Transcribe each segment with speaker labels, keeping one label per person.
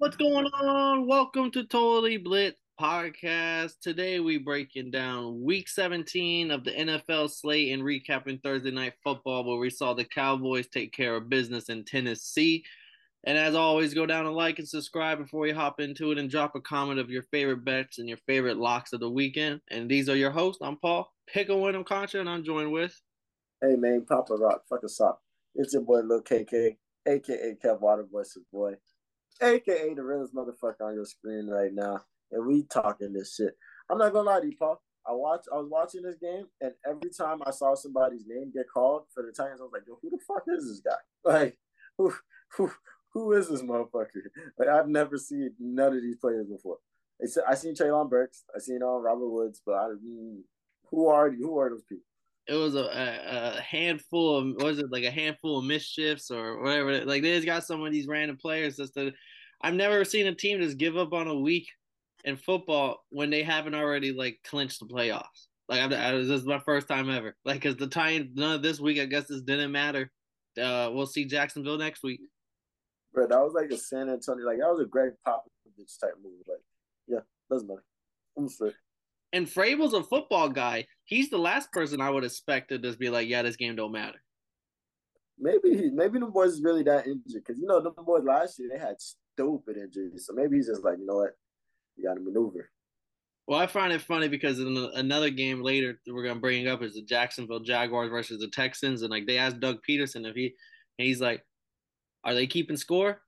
Speaker 1: What's going on? Welcome to Totally Blitz podcast. Today we breaking down week 17 of the NFL slate and recapping Thursday night football where we saw the Cowboys take care of business in Tennessee. And as always, go down and like and subscribe before you hop into it and drop a comment of your favorite bets and your favorite locks of the weekend. And these are your hosts. I'm Paul Pickle Wyndham Contra, and I'm joined with
Speaker 2: Hey man, Papa Rock, fuck us up. It's your boy Lil KK, aka Kev Watervoice's boy aka the realest motherfucker on your screen right now, and we talking this shit. I'm not gonna lie to you, Paul. I watch. I was watching this game, and every time I saw somebody's name get called for the Titans, I was like, "Yo, who the fuck is this guy? Like, who, who, who is this motherfucker? Like, I've never seen none of these players before. I seen Treylon Burks, I seen uh, Robert Woods, but I mean, who are who are those people?
Speaker 1: it was a, a, handful of was it like a handful of mischiefs or whatever. Like they just got some of these random players. Just to, I've never seen a team just give up on a week in football when they haven't already like clinched the playoffs. Like I, I, this is my first time ever. Like because the Titans none of this week. I guess this didn't matter. Uh, we'll see Jacksonville next week.
Speaker 2: Bro, that was like a San Antonio. Like that was a Gregg Popovich type move. Like yeah, doesn't matter. I'm straight.
Speaker 1: And Vrabel's a football guy. He's the last person I would expect to just be like, yeah, this game don't matter.
Speaker 2: Maybe maybe the boys is really that injured because you know the boys last year they had stupid injuries, so maybe he's just like, you know what, you got to maneuver.
Speaker 1: Well, I find it funny because in another game later we're gonna bring up is the Jacksonville Jaguars versus the Texans, and like they asked Doug Pederson if he, he's like, are they keeping score?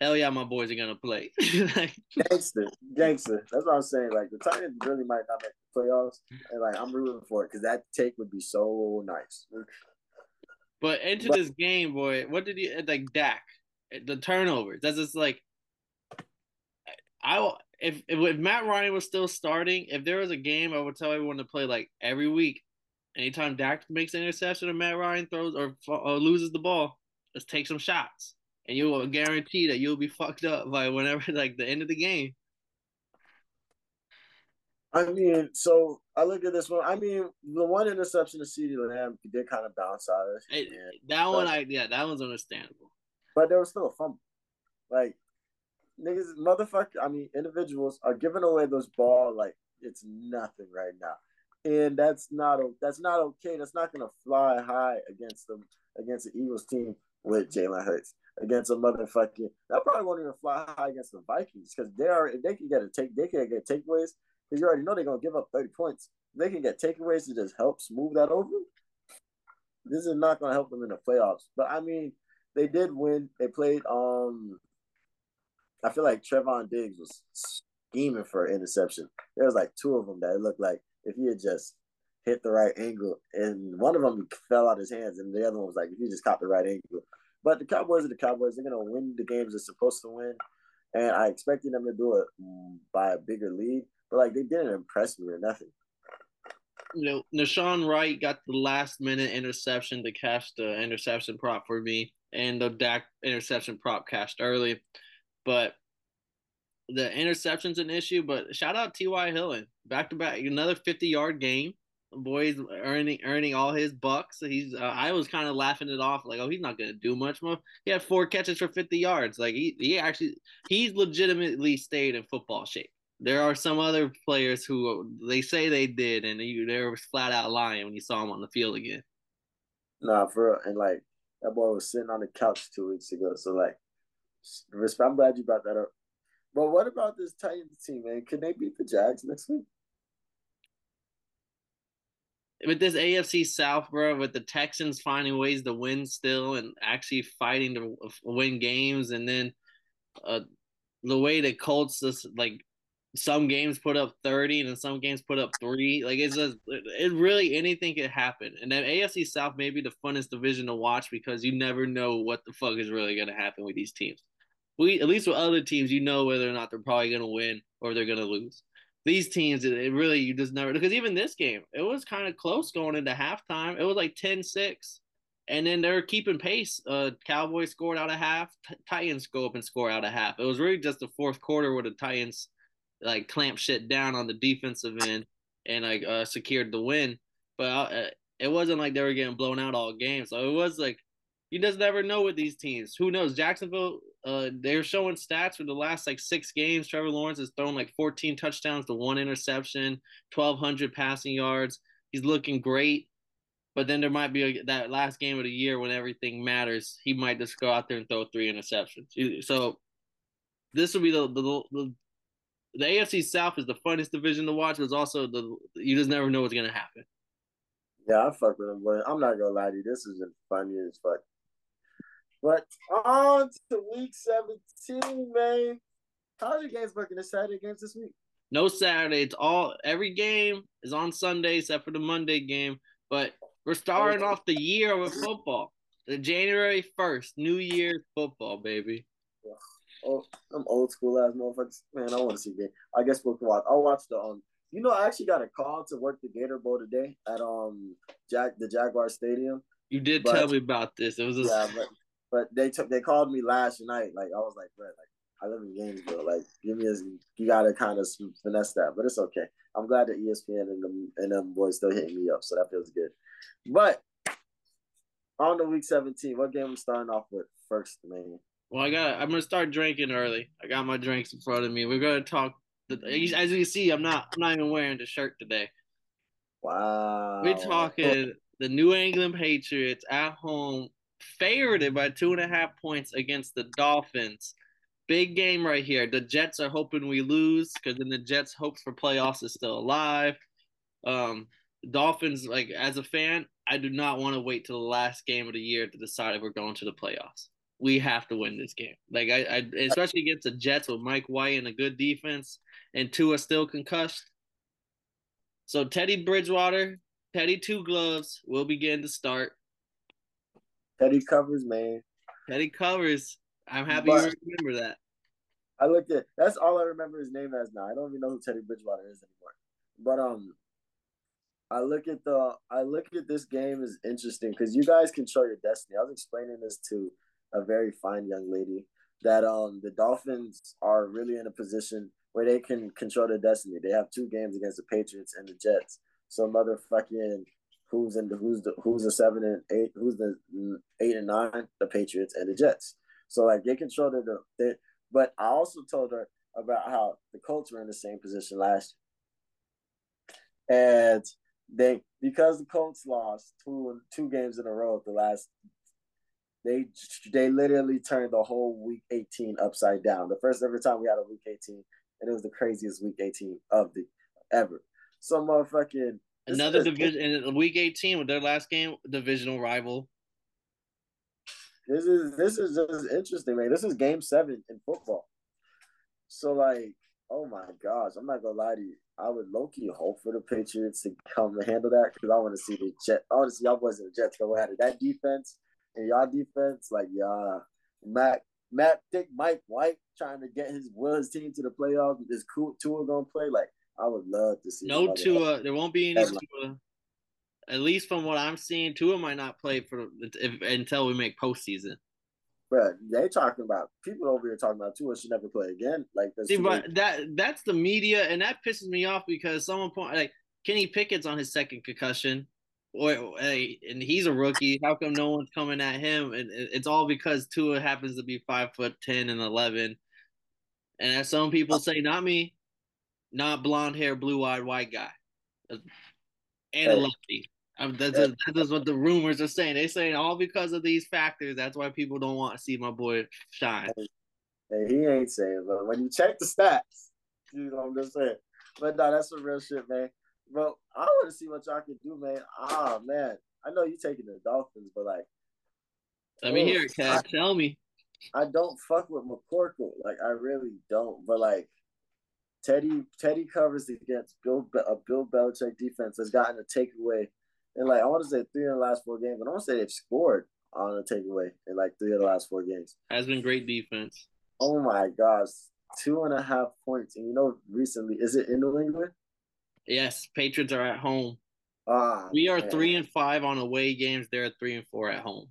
Speaker 1: hell yeah, my boys are gonna play.
Speaker 2: like, gangster, gangster. That's what I'm saying. Like the Titans really might not make the playoffs, and like I'm rooting for it because that take would be so nice.
Speaker 1: But into but, this game, boy, what did you like? Dak, the turnovers. That's just like, I if if Matt Ryan was still starting, if there was a game, I would tell everyone to play like every week. Anytime Dak makes an interception or Matt Ryan throws or, or loses the ball, let's take some shots and you will guarantee that you'll be fucked up by whenever like the end of the game.
Speaker 2: I mean, so I look at this one. I mean, the one interception to CeeDee Lamb did kind of bounce out of
Speaker 1: it. that one, I yeah, that one's understandable.
Speaker 2: But there was still a fumble. Like niggas, motherfucker. I mean, individuals are giving away those ball like it's nothing right now, and that's not that's not okay. That's not gonna fly high against them against the Eagles team with Jalen Hurts against a motherfucking. That probably won't even fly high against the Vikings because they are if they can get a take they can get takeaways because you already know they're gonna give up thirty points. They can get takeaways to just help smooth that over. This is not gonna help them in the playoffs. But I mean, they did win. They played. Um, I feel like Trevon Diggs was scheming for an interception. There was like two of them that looked like if he had just hit the right angle, and one of them fell out of his hands, and the other one was like if he just caught the right angle, but the Cowboys are the Cowboys. They're gonna win the games they're supposed to win, and I expected them to do it by a bigger lead. But like they didn't impress me or nothing.
Speaker 1: You know, Nahshon Wright got the last minute interception to catch the interception prop for me, and the Dak interception prop cashed early. But the interception's an issue. But shout out T.Y. Hilton, back to back, another fifty yard game boys earning earning all his bucks. He's uh, I was kind of laughing it off like, oh, he's not gonna do much more. He had four catches for fifty yards. Like he he actually he's legitimately stayed in football shape. There are some other players who they say they did, and you they were flat out lying when you saw him on the field again.
Speaker 2: Nah, for real. and like that boy was sitting on the couch two weeks ago. So like, I'm glad you brought that up. But what about this Titans team, man? Can they beat the Jags next week?
Speaker 1: with this AFC South, bro, with the Texans finding ways to win still and actually fighting to win games, and then uh, the way the Colts just like some games put up 30 and then some games put up three. Like it's just it really anything could happen. And then AFC South may be the funnest division to watch because you never know what the fuck is really gonna happen with these teams. We at least with other teams, you know whether or not they're probably gonna win or they're gonna lose these teams, it, it really you just never because even this game, it was kind of close going into halftime. It was like 10-6. And then they're keeping pace. Uh, Cowboys scored out of half. T- Titans go up and score out of half. It was really just the fourth quarter where the Titans like clamp shit down on the defensive end and like uh, secured the win. But uh, it wasn't like they were getting blown out all game. So it was like You just never know with these teams. Who knows? Jacksonville, uh, they're showing stats for the last like six games. Trevor Lawrence has thrown like 14 touchdowns to one interception, 1,200 passing yards. He's looking great. But then there might be a, that last game of the year when everything matters. He might just go out there and throw three interceptions. So this will be the the, the the AFC South is the funnest division to watch, but it's also the you just never know what's gonna happen.
Speaker 2: Yeah, I fuck with him, but I'm not gonna lie to you, this is funny as fuck. But on to week 17, man. How's your games working? The Saturday games this week?
Speaker 1: No Saturday. It's all every game is on Sunday except for the Monday game. But we're starting oh. off the year with football. The January 1st, New Year's football, baby.
Speaker 2: Oh, I'm old school ass motherfuckers. Man, I want to see game. I guess we'll watch. I'll watch the um. You know, I actually got a call to work the Gator Bowl today at um Jack the Jaguar Stadium.
Speaker 1: You did but, tell me about this. It was a...
Speaker 2: yeah, but but they took they called me last night. Like I was like, bro, like I live in Gainesville. Like give me a you gotta kind of finesse that, but it's okay. I'm glad that ESPN and them and them boys still hitting me up, so that feels good. But on the week 17, what game we starting off with first, man?
Speaker 1: Well, I got. I'm gonna start drinking early. I got my drinks in front of me. We're gonna talk. As you see, I'm not. I'm not even wearing the shirt today.
Speaker 2: Wow.
Speaker 1: We're talking the New England Patriots at home, favored by two and a half points against the Dolphins. Big game right here. The Jets are hoping we lose because then the Jets' hopes for playoffs is still alive. Um, Dolphins, like as a fan, I do not want to wait till the last game of the year to decide if we're going to the playoffs we have to win this game. Like I, I especially against the Jets with Mike White and a good defense, and Tua still concussed. So Teddy Bridgewater, Teddy Two Gloves will begin to start.
Speaker 2: Teddy covers, man.
Speaker 1: Teddy covers. I'm happy but you remember that.
Speaker 2: I looked at that's all I remember his name as now. I don't even know who Teddy Bridgewater is anymore. But um I look at the I look at this game as interesting because you guys control your destiny. I was explaining this to a very fine young lady that um the Dolphins are really in a position where they can control their destiny. They have two games against the Patriots and the Jets. So motherfucking who's in the who's the who's the seven and eight who's the eight and nine the Patriots and the Jets. So like they control the they, but I also told her about how the Colts were in the same position last year. And they because the Colts lost two two games in a row the last they they literally turned the whole week 18 upside down. The first ever time we had a week 18, and it was the craziest week 18 of the ever. So motherfucking
Speaker 1: another division in week 18 with their last game, divisional rival.
Speaker 2: This is this is just interesting, man. This is game seven in football. So like, oh my gosh, I'm not gonna lie to you. I would low key hope for the Patriots to come and handle that because I want to see the Jet. I want to see y'all boys in the Jets go at it. That defense and y'all defense, like y'all, Matt, Matt, Dick, Mike White trying to get his Woods team to the playoffs. Is cool Tua gonna play? Like I would love to see.
Speaker 1: No Tua. There won't be any Tua. At least from what I'm seeing, Tua might not play for if, until we make postseason.
Speaker 2: But they talking about people over here talking about Tua should never play again. Like
Speaker 1: see, but that that's the media, and that pisses me off because someone point like Kenny Pickett's on his second concussion and he's a rookie. How come no one's coming at him? And it's all because Tua happens to be five foot ten and eleven. And as some people say, not me, not blonde hair, blue eyed white guy, and a lefty. that's, a, that's what the rumors are saying. They're saying all because of these factors. That's why people don't want to see my boy shine.
Speaker 2: Hey, he ain't saying, but when you check the stats, you know what I'm just saying. But no, that's some real shit, man. Bro, I want to see what y'all can do, man. Ah, man. I know you're taking the Dolphins, but like,
Speaker 1: let me hear it, Cat. Tell me.
Speaker 2: I don't fuck with McCorkle. Like, I really don't. But like, Teddy Teddy covers against Bill a Bill Belichick defense has gotten a takeaway, and like I want to say three in the last four games, but I want to say they've scored on a takeaway in like three of the last four games.
Speaker 1: Has been great defense.
Speaker 2: Oh my gosh, two and a half points, and you know recently is it in New England?
Speaker 1: Yes, Patriots are at home.
Speaker 2: Ah,
Speaker 1: we are man. three and five on away games. They're three and four at home.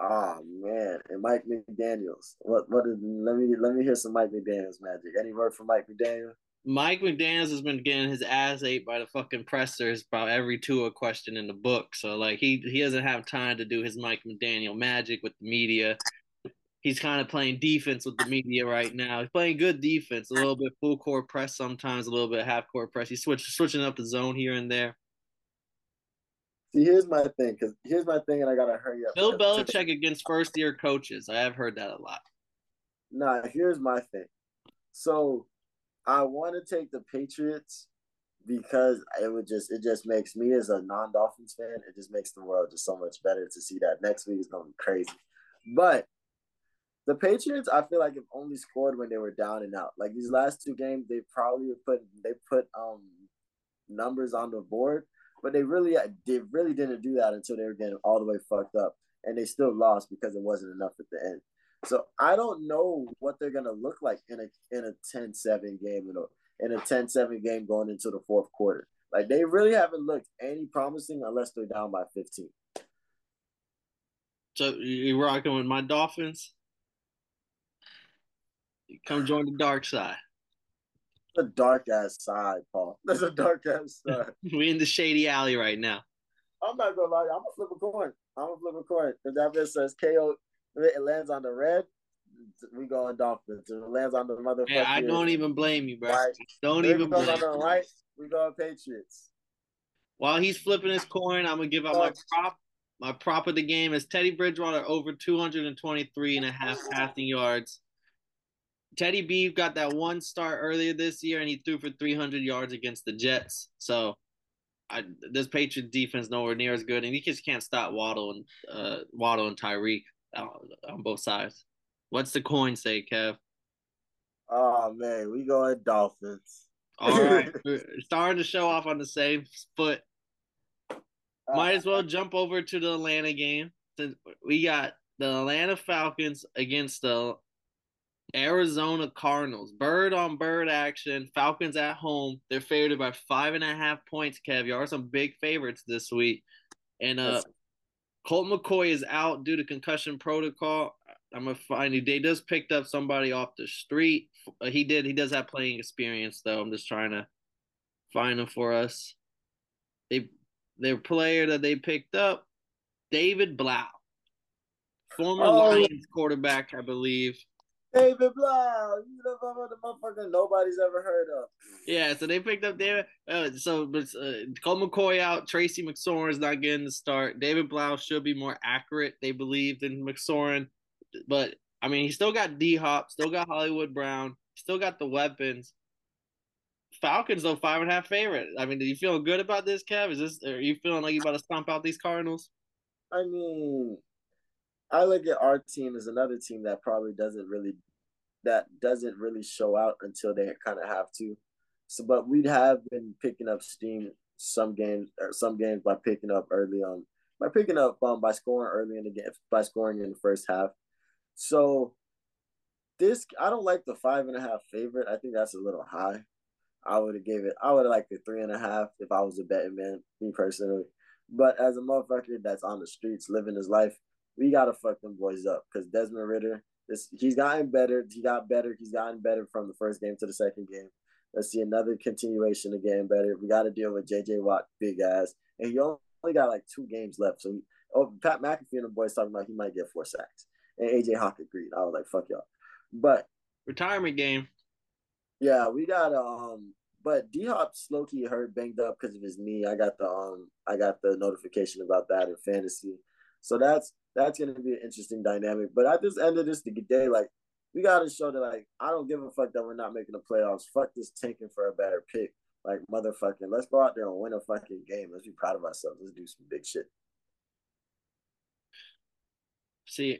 Speaker 2: Oh man, and Mike McDaniel's. What? What? Is, let me let me hear some Mike McDaniel's magic. Any word from Mike McDaniel?
Speaker 1: Mike McDaniels has been getting his ass ate by the fucking pressers about every two Tua question in the book. So like he he doesn't have time to do his Mike McDaniel magic with the media. He's kind of playing defense with the media right now. He's playing good defense, a little bit full court press sometimes, a little bit half court press. He's switch, switching up the zone here and there.
Speaker 2: See, here's my thing, because here's my thing, and I gotta hurry up.
Speaker 1: Bill Belichick against first year coaches. I have heard that a lot.
Speaker 2: Nah, here's my thing. So I want to take the Patriots because it would just it just makes me as a non-Dolphins fan, it just makes the world just so much better to see that next week is gonna be crazy. But the Patriots, I feel like have only scored when they were down and out. Like these last two games, they probably put they put um numbers on the board, but they really they really didn't do that until they were getting all the way fucked up, and they still lost because it wasn't enough at the end. So I don't know what they're gonna look like in a in a 10-7 game, you know, in a 10-7 game going into the fourth quarter. Like they really haven't looked any promising unless they're down by 15.
Speaker 1: So you rocking with my Dolphins? Come join the dark side.
Speaker 2: The dark ass side, Paul. That's a dark ass side.
Speaker 1: we in the shady alley right now.
Speaker 2: I'm not gonna lie, I'm gonna flip a coin. I'm gonna flip a coin. If that bitch says KO it lands on the red, we go going Dolphins. If it lands on the motherfucker.
Speaker 1: Yeah, I don't even blame you, bro. Right. Don't if even blame.
Speaker 2: On the right, we going Patriots.
Speaker 1: While he's flipping his coin, I'm gonna give out my prop. My prop of the game is Teddy Bridgewater over 223 and a half passing yards. Teddy B got that one start earlier this year, and he threw for 300 yards against the Jets. So, I, this Patriot defense nowhere near as good, and he just can't stop Waddle and uh, Waddle and Tyreek on both sides. What's the coin say, Kev?
Speaker 2: Oh man, we going Dolphins.
Speaker 1: All right, starting to show off on the same foot. Might as well jump over to the Atlanta game. Since we got the Atlanta Falcons against the Arizona Cardinals. Bird on bird action. Falcons at home. They're favored by five and a half points, Kev. You are some big favorites this week. And uh Colt McCoy is out due to concussion protocol. I'm gonna find you. They just picked up somebody off the street. Uh, he did. He does have playing experience though. I'm just trying to find him for us. They their player that they picked up, David Blough, former oh. Lions quarterback, I believe.
Speaker 2: David Blough, you know the motherfucker nobody's ever heard of.
Speaker 1: Yeah, so they picked up David. Uh, so, but uh, Colt McCoy out. Tracy McSorley is not getting the start. David Blough should be more accurate, they believe, than McSorley. But I mean, he still got D Hop, still got Hollywood Brown, still got the weapons. Falcons though five and a half favorite. I mean, do you feel good about this, Kev? Is this are you feeling like you about to stomp out these Cardinals?
Speaker 2: I mean, I look at our team as another team that probably doesn't really that doesn't really show out until they kind of have to. So, but we'd have been picking up steam some games or some games by picking up early on by picking up um, by scoring early in the game by scoring in the first half. So this I don't like the five and a half favorite. I think that's a little high. I would have gave it. I would have liked the three and a half if I was a betting man, me personally. But as a motherfucker that's on the streets living his life, we gotta fuck them boys up because Desmond Ridder, this he's gotten better. He got better. He's gotten better from the first game to the second game. Let's see another continuation of getting better. We got to deal with JJ Watt, big ass, and he only got like two games left. So, he, oh, Pat McAfee and the boys talking about he might get four sacks, and AJ Hawk agreed. I was like, fuck y'all, but
Speaker 1: retirement game.
Speaker 2: Yeah, we got um, but D Hop Slowkey hurt, banged up because of his knee. I got the um, I got the notification about that in fantasy. So that's that's gonna be an interesting dynamic. But at this end of this day, like we gotta show that like I don't give a fuck that we're not making the playoffs. Fuck this tanking for a better pick. Like motherfucking, let's go out there and win a fucking game. Let's be proud of ourselves. Let's do some big shit.
Speaker 1: See,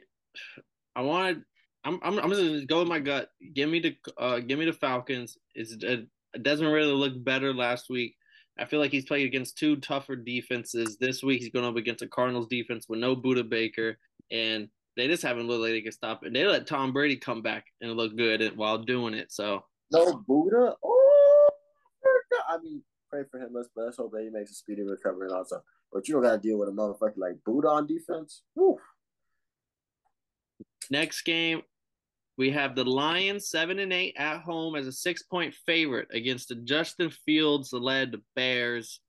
Speaker 1: I wanted. I'm I'm I'm gonna go with my gut. Give me the uh give me the Falcons. It's it doesn't really look better last week. I feel like he's played against two tougher defenses. This week he's going up against a Cardinals defense with no Budda Baker, and they just haven't looked like they can stop it. They let Tom Brady come back and look good while doing it. So
Speaker 2: no Budda. Oh, I mean, pray for him. Let's let's hope that he makes a speedy recovery and also. But you don't got to deal with a motherfucker like Budda on defense. Woo.
Speaker 1: Next game, We have the Lions seven and eight at home as a six point favorite against the Justin Fields led Bears.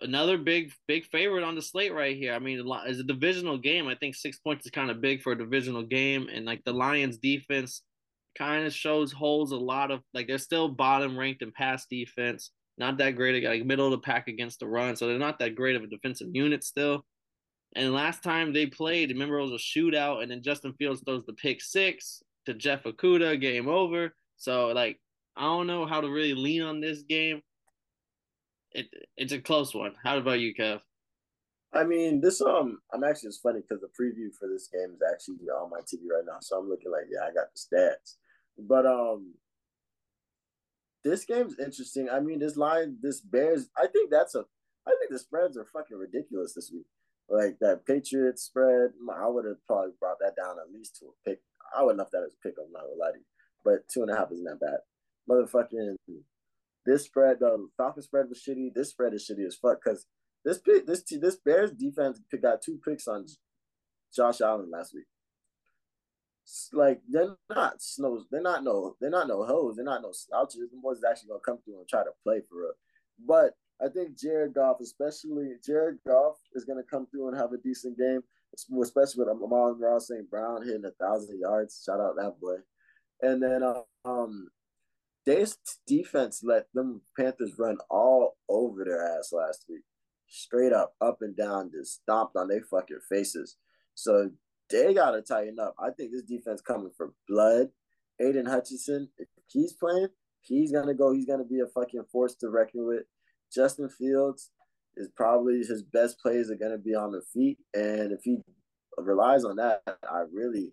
Speaker 1: Another big big favorite on the slate right here. I mean, it's a divisional game. I think six points is kind of big for a divisional game, and like the Lions defense kind of shows holes a lot of like they're still bottom ranked in pass defense. Not that great, like middle of the pack against the run, so they're not that great of a defensive unit still. And last time they played, remember it was a shootout, and then Justin Fields throws the pick six to Jeff Okudah, game over. So like I don't know how to really lean on this game. It it's a close one. How about you, Kev?
Speaker 2: I mean, this um, I'm actually it's funny because the preview for this game is actually on my TV right now, so I'm looking like, yeah, I got the stats. But um, this game's interesting. I mean, this line, this Bears, I think that's a, I think the spreads are fucking ridiculous this week. Like that Patriots spread, I would have probably brought that down at least to a pick. I would enough that as a pick. I'm not gonna lie to you, but two and a half isn't that bad. Motherfucking, this spread, the Falcon spread was shitty. This spread is shitty as fuck because this pick, this this Bears defense got two picks on Josh Allen last week like they're not snows. They're not no. They're not no hoes. They're not no slouches. The boys is actually gonna come through and try to play for it. But I think Jared Goff, especially Jared Goff, is gonna come through and have a decent game, especially with Amon-Ra St. Brown hitting a thousand yards. Shout out that boy. And then um, this defense let them Panthers run all over their ass last week, straight up, up and down, just stomped on their fucking faces. So they gotta tighten up. I think this defense coming for blood. Aidan Hutchinson, if he's playing, he's gonna go. He's gonna be a fucking force to reckon with. Justin Fields is probably his best plays are gonna be on the feet, and if he relies on that, I really,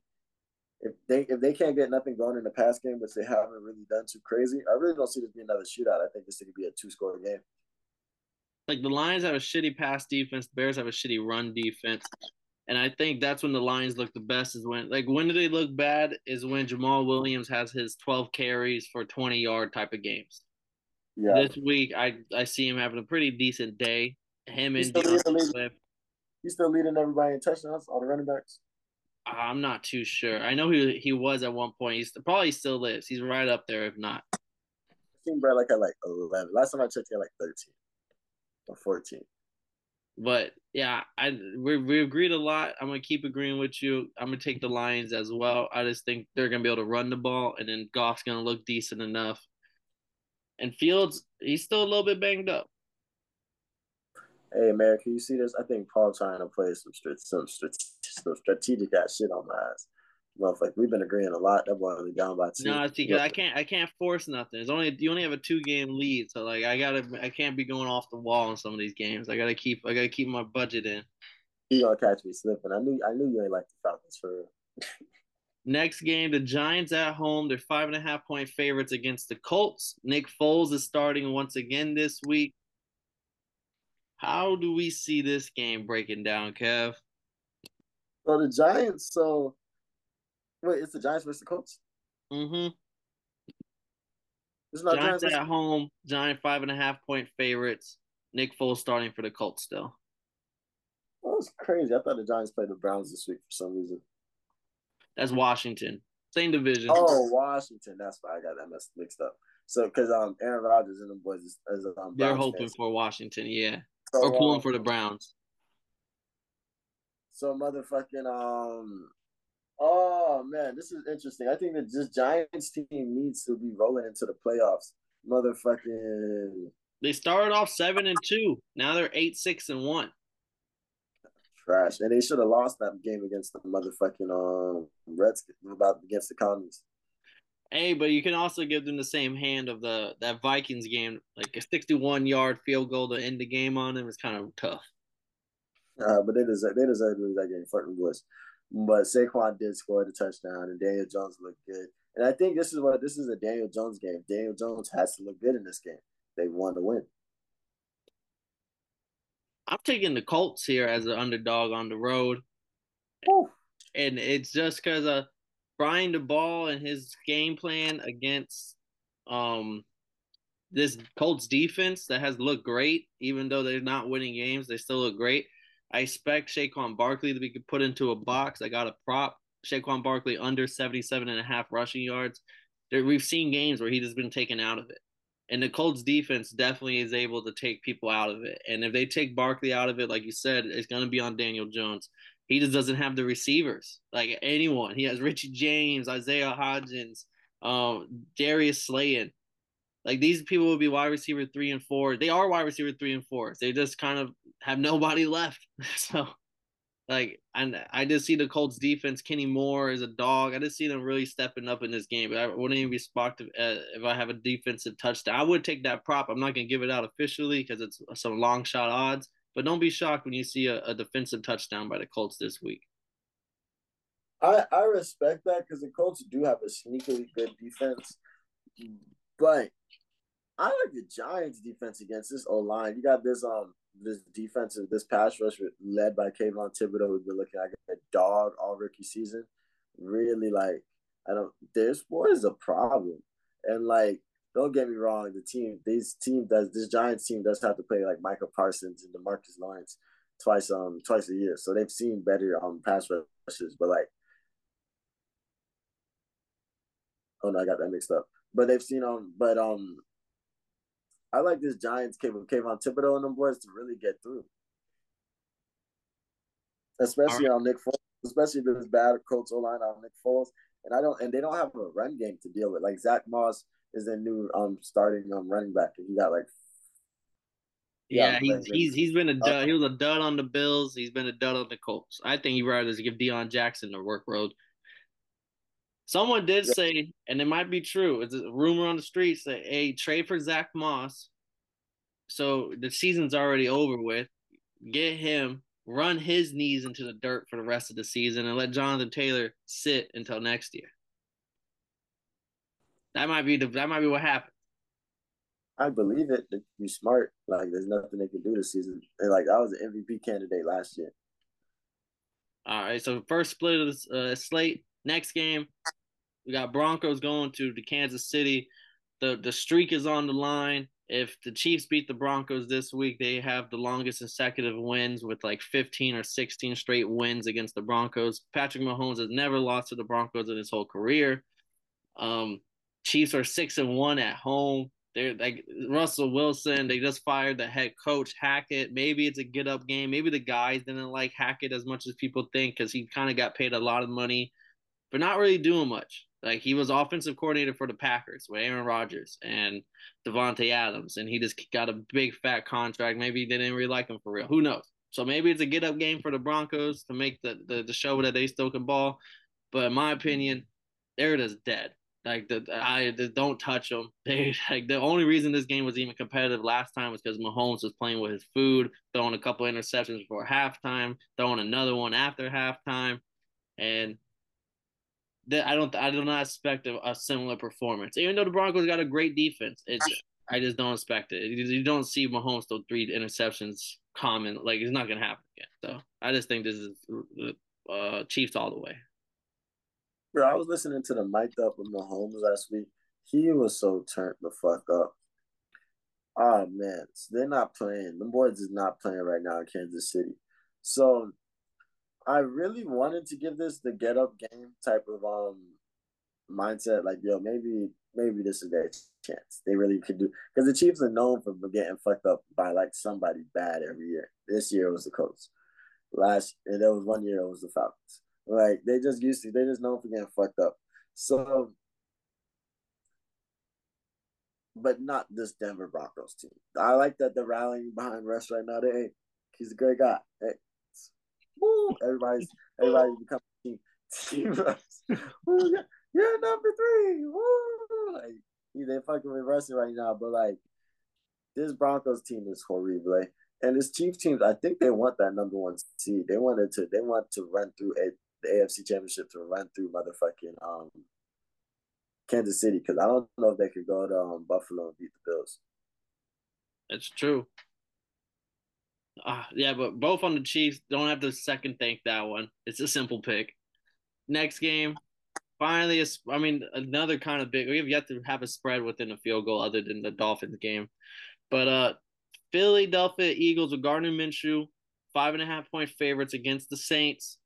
Speaker 2: if they if they can't get nothing going in the pass game, which they haven't really done too crazy, I really don't see this being another shootout. I think this could be a two score game.
Speaker 1: Like the Lions have a shitty pass defense, the Bears have a shitty run defense. And I think that's when the Lions look the best is when like when do they look bad is when Jamaal Williams has his 12 carries for 20 yard type of games. Yeah. This week I I see him having a pretty decent day. Him he's and
Speaker 2: still Swift. He's still leading everybody in touchdowns, all the running backs.
Speaker 1: I'm not too sure. I know he he was at one point. He's probably still is. He's right up there, if not. I
Speaker 2: think Brad like at like 11. Last time I checked, he had like 13 or 14.
Speaker 1: But yeah, I we we agreed a lot. I'm gonna keep agreeing with you. I'm gonna take the Lions as well. I just think they're gonna be able to run the ball, and then Goff's gonna look decent enough. And Fields, he's still a little bit banged up.
Speaker 2: Hey man, can you see this? I think Paul trying to play some some some strategic ass shit on my ass motherfucker. We've been agreeing a lot. That boy only down by two.
Speaker 1: No, see, cause I can't, I can't force nothing. It's only you only have a two game lead, so like I gotta, I can't be going off the wall in some of these games. I gotta keep, I gotta keep my budget in.
Speaker 2: You gonna catch me slipping? I knew, I knew you ain't like the Falcons for.
Speaker 1: Next game, the Giants at home. They're five and a half point favorites against the Colts. Nick Foles is starting once again this week. How do we see this game breaking down, Kev?
Speaker 2: So the Giants, so Wait, it's the Giants versus the Colts.
Speaker 1: Mm-hmm. It's not Giants, Giants at home. Giant five and a half point favorites. Nick Foles starting for the Colts still.
Speaker 2: That was crazy. I thought the Giants played the Browns this week for some reason.
Speaker 1: That's Washington. Same division.
Speaker 2: Oh, Washington. That's why I got that messed mixed up. So, because um, Aaron Rodgers and the boys is, is um,
Speaker 1: they're hoping fans. for Washington, yeah, so, or pulling um, for the Browns.
Speaker 2: So, motherfucking um, Oh man, this is interesting. I think that this Giants team needs to be rolling into the playoffs. Motherfucking.
Speaker 1: They started off seven and two. Now they're eight, six, and one.
Speaker 2: Trash, and they should have lost that game against the motherfucking um Redskins about against the Commies.
Speaker 1: Hey, but you can also give them the same hand of the that Vikings game, like a sixty-one yard field goal to end the game on them is kind of tough.
Speaker 2: Uh, but they deserve they deserve to lose that game. Fucking boys. But Saquon did score the touchdown, and Daniel Jones looked good. And I think this is what this is a Daniel Jones game. Daniel Jones has to look good in this game. They want to win.
Speaker 1: I'm taking the Colts here as an underdog on the road. And it's just because of Brian Daboll and his game plan against um this Colts defense that has looked great, even though they're not winning games, they still look great. I expect Saquon Barkley to be put into a box. I got a prop Saquon Barkley under 77 and a half rushing yards. There, we've seen games where he has been taken out of it. And the Colts defense definitely is able to take people out of it. And if they take Barkley out of it, like you said, it's going to be on Daniel Jones. He just doesn't have the receivers like anyone. He has Richie James, Isaiah Hodgins, um, Darius Slayton. Like these people would be wide receiver three and four. They are wide receiver three and four. They just kind of have nobody left. so like, and I just see the Colts defense. Kenny Moore is a dog. I just see them really stepping up in this game. I wouldn't even be shocked if, uh, if I have a defensive touchdown. I would take that prop. I'm not gonna give it out officially because it's some long shot odds. But don't be shocked when you see a, a defensive touchdown by the Colts this week.
Speaker 2: I I respect that because the Colts do have a sneakily good defense, but I like the Giants' defense against this O line. You got this um this defensive, this pass rush led by Kayvon Thibodeaux, who's been looking like a dog all rookie season. Really, like, I don't, this boy is a problem. And, like, don't get me wrong, the team, this team does, this Giants team does have to play, like, Michael Parsons and Demarcus Lawrence twice, um, twice a year. So they've seen better, um, pass rushes, but, like, oh no, I got that mixed up. But they've seen, um, but, um, I like this Giants came with Kayvon Thibodeaux and them boys to really get through. Especially right. on Nick Foles, especially this bad Colts O line on Nick Foles. And I don't and they don't have a run game to deal with. Like Zach Moss is a new um starting um running back and he got like
Speaker 1: yeah, he's he's he's been a dud. He was a dud on the Bills. He's been a dud on the Colts. I think he'd rather just give Deon Jackson the work road. Someone did yeah. say, and it might be true. It's a rumor on the streets that hey, trade for Zach Moss. So the season's already over with. Get him, run his knees into the dirt for the rest of the season, and let Jonathan Taylor sit until next year. That might be the that might be what happened.
Speaker 2: I believe it. You smart, like there's nothing they can do this season. And like I was an MVP candidate last year.
Speaker 1: All right, so first split of the uh, slate. Next game, we got Broncos going to the Kansas City. The the streak is on the line. If the Chiefs beat the Broncos this week, they have the longest consecutive wins with like 15 or 16 straight wins against the Broncos. Patrick Mahomes has never lost to the Broncos in his whole career. Um, Chiefs are six and one at home. They're like Russell Wilson. They just fired the head coach Hackett. Maybe it's a get up game. Maybe the guys didn't like Hackett as much as people think because he kind of got paid a lot of money, but not really doing much. Like he was offensive coordinator for the Packers with Aaron Rodgers and Davante Adams, and he just got a big fat contract. Maybe they didn't really like him for real. Who knows? So maybe it's a get up game for the Broncos to make the, the, the show that they still can ball. But in my opinion, they're just dead. Like the I the, don't touch them. They like the only reason this game was even competitive last time was because Mahomes was playing with his food, throwing a couple interceptions before halftime, throwing another one after halftime, and that I don't I do not expect a, a, similar performance. Even though the Broncos got a great defense, it's I just don't expect it. You don't see Mahomes throw three interceptions common. Like it's not gonna happen again. So I just think this is uh, Chiefs all the way.
Speaker 2: Bro, I was listening to the mic'd up with Mahomes last week. He was so turned the fuck up. Oh man, they're not playing. The boys is not playing right now in Kansas City. So I really wanted to give this the get up game type of um mindset. Like, yo, maybe maybe this is their chance. They really could do because the Chiefs are known for getting fucked up by like somebody bad every year. This year it was the Colts. Last and there was one year it was the Falcons. Like they just used to, they just known for getting fucked up. So but not this Denver Broncos team. I like that they're rallying behind Russ right now. They, hey, he's a great guy. Hey, Woo! Everybody's everybody team team yeah, number three. Woo! Like they fucking Russell right now, but like this Broncos team is horrible. And this Chiefs team, I think they want that number one seed. They wanted to they want to run through a, the AFC championship to run through motherfucking um Kansas City because I don't know if they could go to um, Buffalo and beat the Bills.
Speaker 1: It's true. Uh, yeah, but both on the Chiefs. Don't have to second think that one. It's a simple pick. Next game, finally, I mean, another kind of big. We have yet to have a spread within a field goal other than the Dolphins game. But uh, Philadelphia Eagles with Gardner Minshew, five and a half point favorites against the Saints.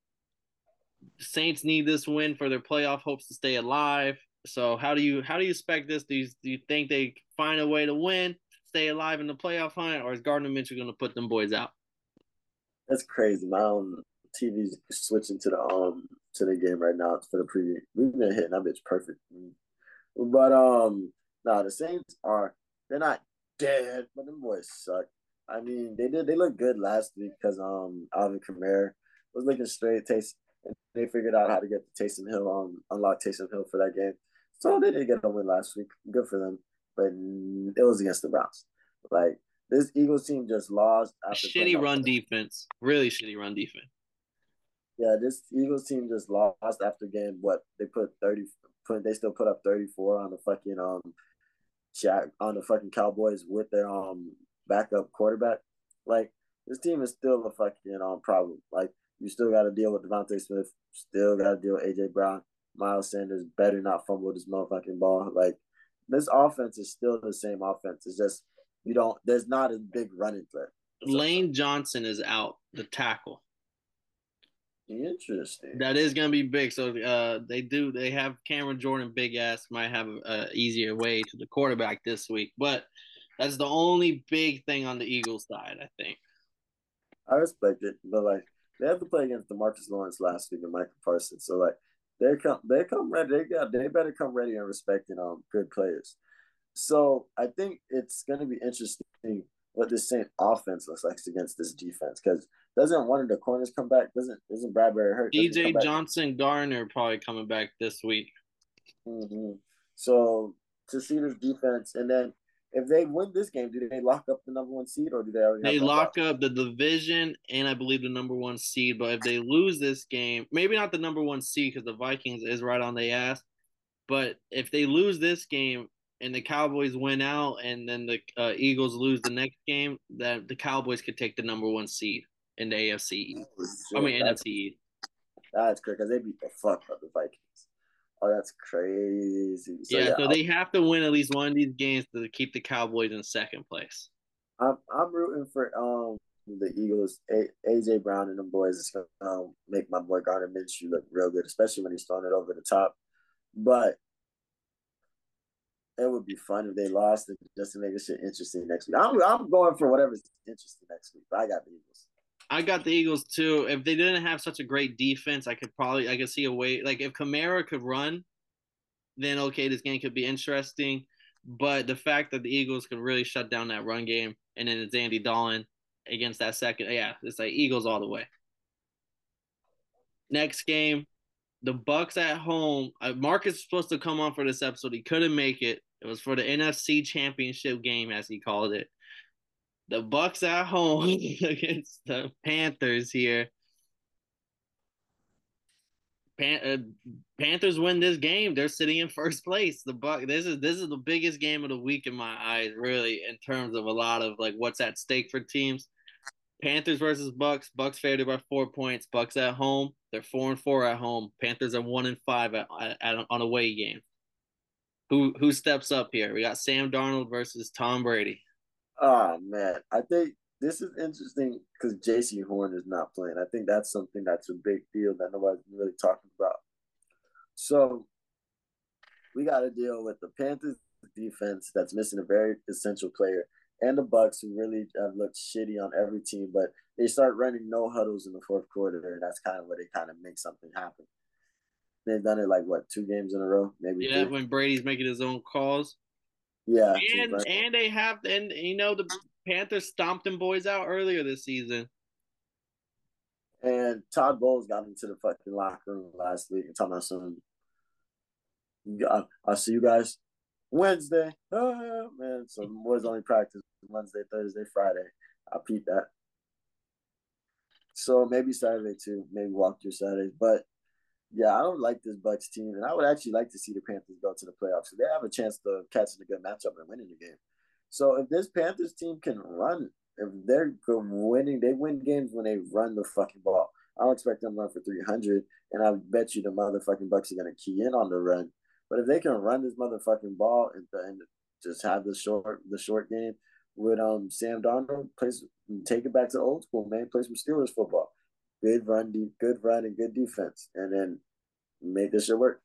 Speaker 1: Saints need this win for their playoff hopes to stay alive. So how do you how do you expect this? Do you, do you think they find a way to win, stay alive in the playoff hunt, or is Gardner Minshew going to put them boys out?
Speaker 2: That's crazy. My um, TV's switching to the um to the game right now for the preview. We've been hitting that bitch perfect. But um, no, nah, the Saints are they're not dead, but them boys suck. I mean, they did they looked good last week because um Alvin Kamara was looking straight. Taste and they figured out how to get the Taysom Hill um unlock Taysom Hill for that game. So they did get a win last week. Good for them, but it was against the Browns. Like this Eagles team just lost.
Speaker 1: After shitty run defense, really shitty run defense.
Speaker 2: Yeah, this Eagles team just lost after game. What they put thirty, put they still put up thirty four on the fucking um, Jack on the fucking Cowboys with their um backup quarterback. Like this team is still a fucking um problem. Like you still got to deal with DeVonta Smith, still got to deal with AJ Brown. Miles Sanders better not fumble this motherfucking ball. Like this offense is still the same offense. It's just you don't. There's not a big running threat.
Speaker 1: Lane Johnson is out, the tackle.
Speaker 2: Interesting.
Speaker 1: That is gonna be big. So uh, they do. They have Cameron Jordan, big ass, might have a easier way to the quarterback this week, but that's the only big thing on the Eagles side, I think.
Speaker 2: I respect it, but like they have to play against DeMarcus Lawrence last week and Michael Parsons, so like they come they come ready. They got they better come ready and respecting um good players. So I think it's gonna be interesting what this Saint offense looks like against this defense because doesn't one of the corners come back? Doesn't isn't Bradberry hurt?
Speaker 1: DJ Johnson Garner probably coming back this week.
Speaker 2: Mm-hmm. So to see this defense, and then if they win this game, do they lock up the number one seed, or do they already?
Speaker 1: They lock up the division and I believe the number one seed. But if they lose this game, maybe not the number one seed because the Vikings is right on the ass. But if they lose this game and the Cowboys win out, and then the uh, Eagles lose the next game, that the Cowboys could take the number one seed in the AFC. Oh, I mean
Speaker 2: that's,
Speaker 1: NFC.
Speaker 2: That's crazy because they beat the fuck out of the Vikings. Oh, that's crazy.
Speaker 1: So, yeah, yeah, so I'll, they have to win at least one of these games to keep the Cowboys in second place.
Speaker 2: I'm I'm rooting for um the Eagles. A- AJ Brown and the boys is gonna um, make my boy Gardner Minshew look real good, especially when he's throwing it over the top. But it would be fun if they lost it just to make it shit interesting next week. I'm I'm going for whatever's interesting next week. But I got the Eagles.
Speaker 1: I got the Eagles too. If they didn't have such a great defense, I could probably I could see a way. Like if Kamara could run, then okay, this game could be interesting. But the fact that the Eagles could really shut down that run game, and then it's Andy Dalton against that second, yeah, it's like Eagles all the way. Next game, the Bucks at home. Uh, Marcus was supposed to come on for this episode. He couldn't make it. It was for the NFC Championship game, as he called it the Bucks at home against the Panthers here. Pan- uh, Panthers win this game. They're sitting in first place. The Buck. This is this is the biggest game of the week in my eyes, really, in terms of a lot of like what's at stake for teams. Panthers versus Bucks. Bucks favored by four points. Bucks at home. They're four and four at home. Panthers are one and five at, at, at on away game. Who who steps up here? We got Sam Darnold versus Tom Brady.
Speaker 2: Oh man, I think this is interesting because Jaycee Horn is not playing. I think that's something that's a big deal that nobody's really talking about. So we got to deal with the Panthers defense that's missing a very essential player, and the Bucks who really have looked shitty on every team, but they start running no huddles in the fourth quarter, and that's kind of where they kind of make something happen. They've done it like what two games in a row, maybe.
Speaker 1: Yeah, three. when Brady's making his own calls.
Speaker 2: Yeah,
Speaker 1: and and they have and you know the Panthers stomped them boys out earlier this season.
Speaker 2: And Todd Bowles got into the fucking locker room last week and talking about some. I'll see you guys Wednesday. Oh, man, so boys only practice Wednesday, Thursday, Friday. I peep that. So maybe Saturday too. Maybe walk through Saturday, but yeah, I don't like this Bucks team, and I would actually like to see the Panthers go to the playoffs. So they have a chance to catching a good matchup and winning the game. So if this Panthers team can run, if they're winning, they win games when they run the fucking ball. I don't expect them to run for three hundred, and I bet you the motherfucking Bucks are gonna key in on the run. But if they can run this motherfucking ball and, and just have the short the short game with um Sam Darnold, plays take it back to old school, man. Play some Steelers football good run, good run, and good defense, and then make this shit work.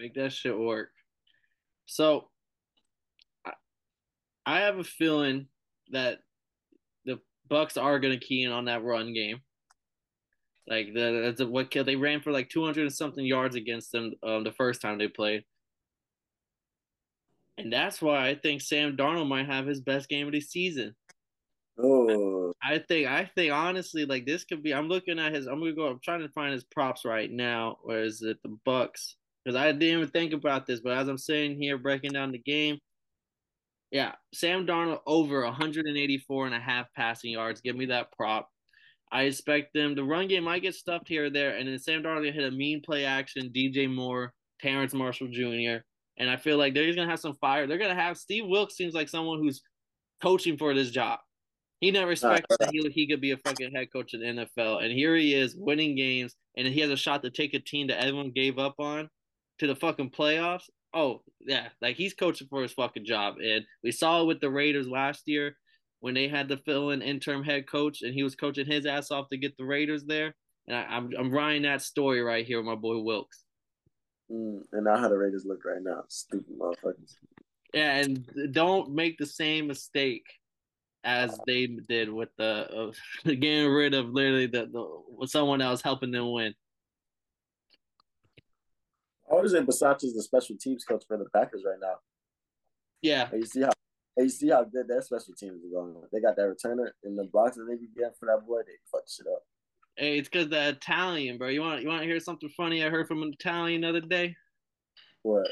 Speaker 1: Make that shit work. So, I, I have a feeling that the Bucks are gonna key in on that run game. Like the that's what. They ran for like two hundred and something yards against them um, the first time they played, and that's why I think Sam Darnold might have his best game of the season.
Speaker 2: Oh,
Speaker 1: I think I think honestly, like this could be. I'm looking at his. I'm gonna go. I'm trying to find his props right now. Where is it? The Bucks. Because I didn't even think about this, but as I'm sitting here breaking down the game, yeah, Sam Darnold over 184 and a half passing yards. Give me that prop. I expect them. The run game might get stuffed here or there, and then Sam Darnold hit a mean play action. DJ Moore, Terrace Marshall Jr. And I feel like they're gonna have some fire. They're gonna have Steve Wilks seems like someone who's coaching for this job. He never expected that he, he could be a fucking head coach in the NFL. And here he is winning games, and he has a shot to take a team that everyone gave up on to the fucking playoffs. Oh, yeah. Like he's coaching for his fucking job. And we saw it with the Raiders last year when they had to fill in interim head coach and he was coaching his ass off to get the Raiders there. And I, am I'm, I'm riding that story right here with my boy Wilks.
Speaker 2: Mm, and now how the Raiders look right now. Stupid motherfuckers.
Speaker 1: Yeah, and don't make the same mistake as they did with the uh, getting rid of literally the, the someone else helping them win.
Speaker 2: I would say Bisaccia's the special teams coach for the Packers right now.
Speaker 1: Yeah.
Speaker 2: And you see how you see how good their special teams are going. They got that returner in the blocks that they be getting for that boy. They fuck shit up.
Speaker 1: Hey, it's because the Italian, bro. You want you want to hear something funny? I heard from an Italian the other day.
Speaker 2: What?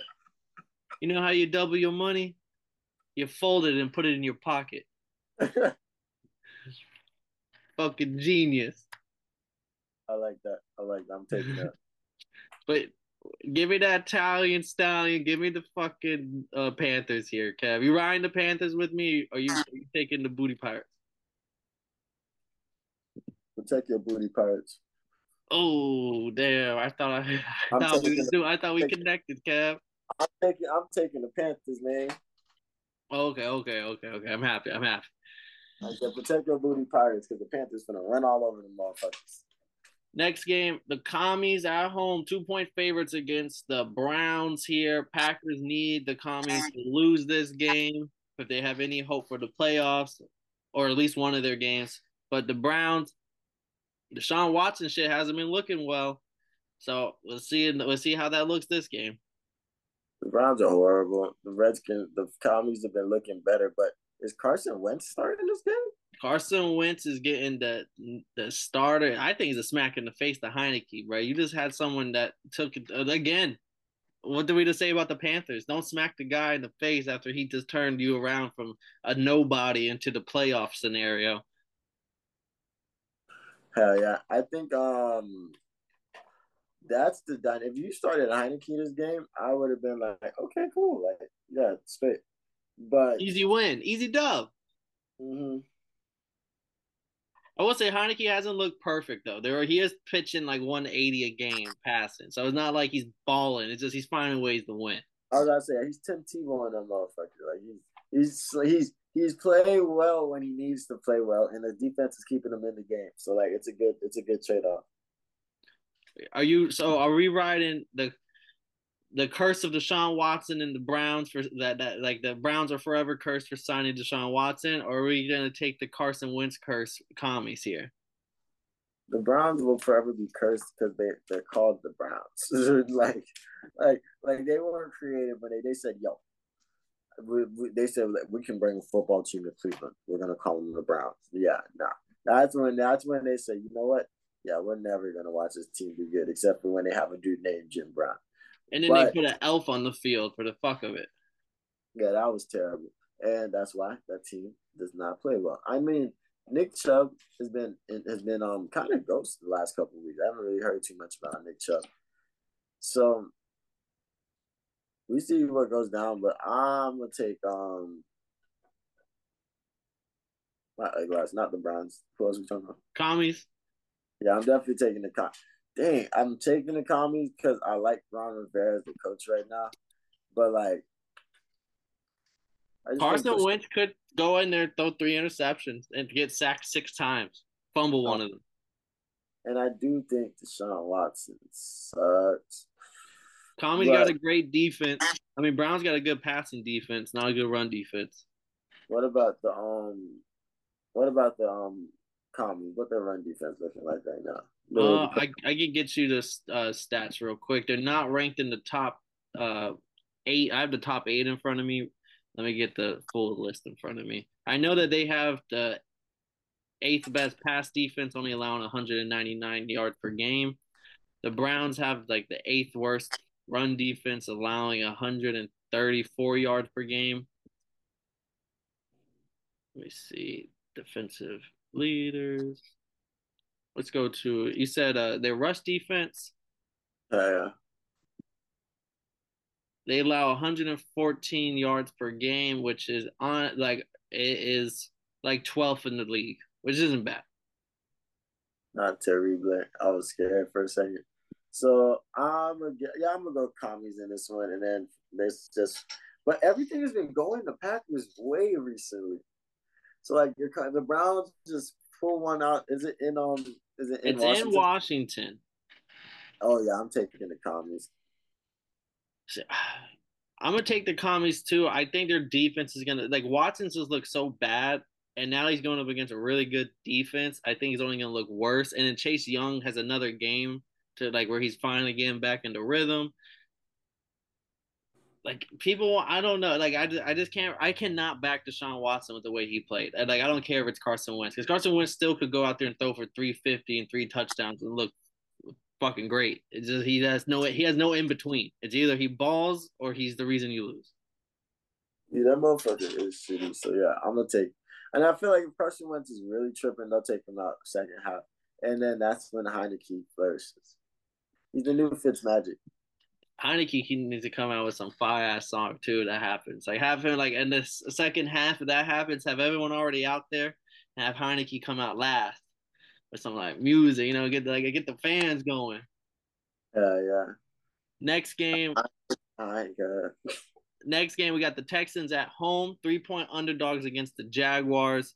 Speaker 1: You know how you double your money? You fold it and put it in your pocket. Fucking genius.
Speaker 2: I like that. I like that. I'm taking that.
Speaker 1: but give me that Italian stallion. Give me the fucking uh, Panthers here, Kev. You riding the Panthers with me? Or are you, are you taking the booty pirates?
Speaker 2: Protect your booty pirates.
Speaker 1: Oh damn! I thought I, I thought we do. I thought we connected, Kev.
Speaker 2: I'm taking. I'm taking the Panthers, man.
Speaker 1: Okay, okay, okay, okay. I'm happy. I'm happy.
Speaker 2: I said protect your booty pirates because the Panthers gonna run all over the motherfuckers.
Speaker 1: Next game, the commies at home, two point favorites against the Browns here. Packers need the commies to lose this game if they have any hope for the playoffs or at least one of their games. But the Browns, Deshaun Watson shit hasn't been looking well. So we'll see we'll see how that looks this game.
Speaker 2: The Browns are horrible. The Redskins, the commies have been looking better, but is Carson Wentz starting this game?
Speaker 1: Carson Wentz is getting the the starter. I think he's a smack in the face to Heinicke, right? You just had someone that took it uh, again. What do we just say about the Panthers? Don't smack the guy in the face after he just turned you around from a nobody into the playoff scenario.
Speaker 2: Hell yeah. I think um that's the done. If you started Heinicke this game, I would have been like, okay, cool. Like, yeah, straight. But
Speaker 1: easy win, easy dub.
Speaker 2: Mm-hmm.
Speaker 1: I will say Heinicke hasn't looked perfect though. There he is pitching like 180 a game passing, so it's not like he's balling. It's just he's finding ways to win.
Speaker 2: I was gonna say he's Tim Tebow on that motherfucker. Like he's he's he's he's playing well when he needs to play well, and the defense is keeping him in the game. So like it's a good it's a good trade off.
Speaker 1: Are you so? Are we riding the the curse of Deshaun Watson and the Browns for that that like the Browns are forever cursed for signing Deshaun Watson, or are we gonna take the Carson Wentz curse commies here?
Speaker 2: The Browns will forever be cursed because they they're called the Browns. like like like they weren't creative when they they said yo. We, we, they said we can bring a football team to Cleveland. We're gonna call them the Browns. Yeah, nah. That's when that's when they say, you know what? Yeah, we're never gonna watch this team do good, except for when they have a dude named Jim Brown.
Speaker 1: And then but, they put an elf on the field for the fuck of it.
Speaker 2: Yeah, that was terrible. And that's why that team does not play well. I mean, Nick Chubb has been has been um kind of ghost the last couple of weeks. I haven't really heard too much about Nick Chubb. So we see what goes down, but I'm gonna take um not glass, not the Browns. Who else we talking about?
Speaker 1: Commies.
Speaker 2: Yeah, I'm definitely taking the com dang, I'm taking the commies because I like Ron Rivera as the coach right now. But like,
Speaker 1: Carson Wentz could go in there, throw three interceptions, and get sacked six times, fumble oh. one of them.
Speaker 2: and I do think Deshaun Watson sucks.
Speaker 1: Tommy's but, got a great defense. I mean, Brown's got a good passing defense, not a good run defense.
Speaker 2: What about the um? What about the um? Commies, what their run defense looking like right now?
Speaker 1: Uh, I I can get you the uh, stats real quick. They're not ranked in the top uh eight. I have the top eight in front of me. Let me get the full list in front of me. I know that they have the eighth best pass defense, only allowing 199 yards per game. The Browns have like the eighth worst run defense, allowing 134 yards per game. Let me see. Defensive leaders. Let's go to you said uh their rush defense.
Speaker 2: Uh, yeah.
Speaker 1: They allow 114 yards per game, which is on like it is like 12th in the league, which isn't bad.
Speaker 2: Not terrible. I was scared for a second. So I'm gonna get, yeah, I'm gonna go commies in this one, and then this just. But everything has been going the Packers way recently. So like you're the Browns just pull one out. Is it in um? Is it
Speaker 1: in it's Washington? in Washington.
Speaker 2: Oh yeah, I'm taking the commies.
Speaker 1: I'm gonna take the commies too. I think their defense is gonna like Watson's just look so bad, and now he's going up against a really good defense. I think he's only gonna look worse. And then Chase Young has another game to like where he's finally getting back into rhythm. Like people, I don't know. Like I, just, I just can't. I cannot back Deshaun Watson with the way he played. And like I don't care if it's Carson Wentz because Carson Wentz still could go out there and throw for 350 and three touchdowns and look fucking great. It's just he has no he has no in between. It's either he balls or he's the reason you lose.
Speaker 2: Yeah, that motherfucker is shitty. So yeah, I'm gonna take. And I feel like if Carson Wentz is really tripping, they'll take him out second half, and then that's when Heinicke flourishes. He's the new Fitz Magic.
Speaker 1: Heinicke he needs to come out with some fire ass song too. That happens. Like have him like in the second half if that happens, have everyone already out there, and have Heinicke come out last with some like music. You know, get the, like get the fans going.
Speaker 2: Yeah, yeah.
Speaker 1: Next game.
Speaker 2: I got.
Speaker 1: Next game, we got the Texans at home, three point underdogs against the Jaguars.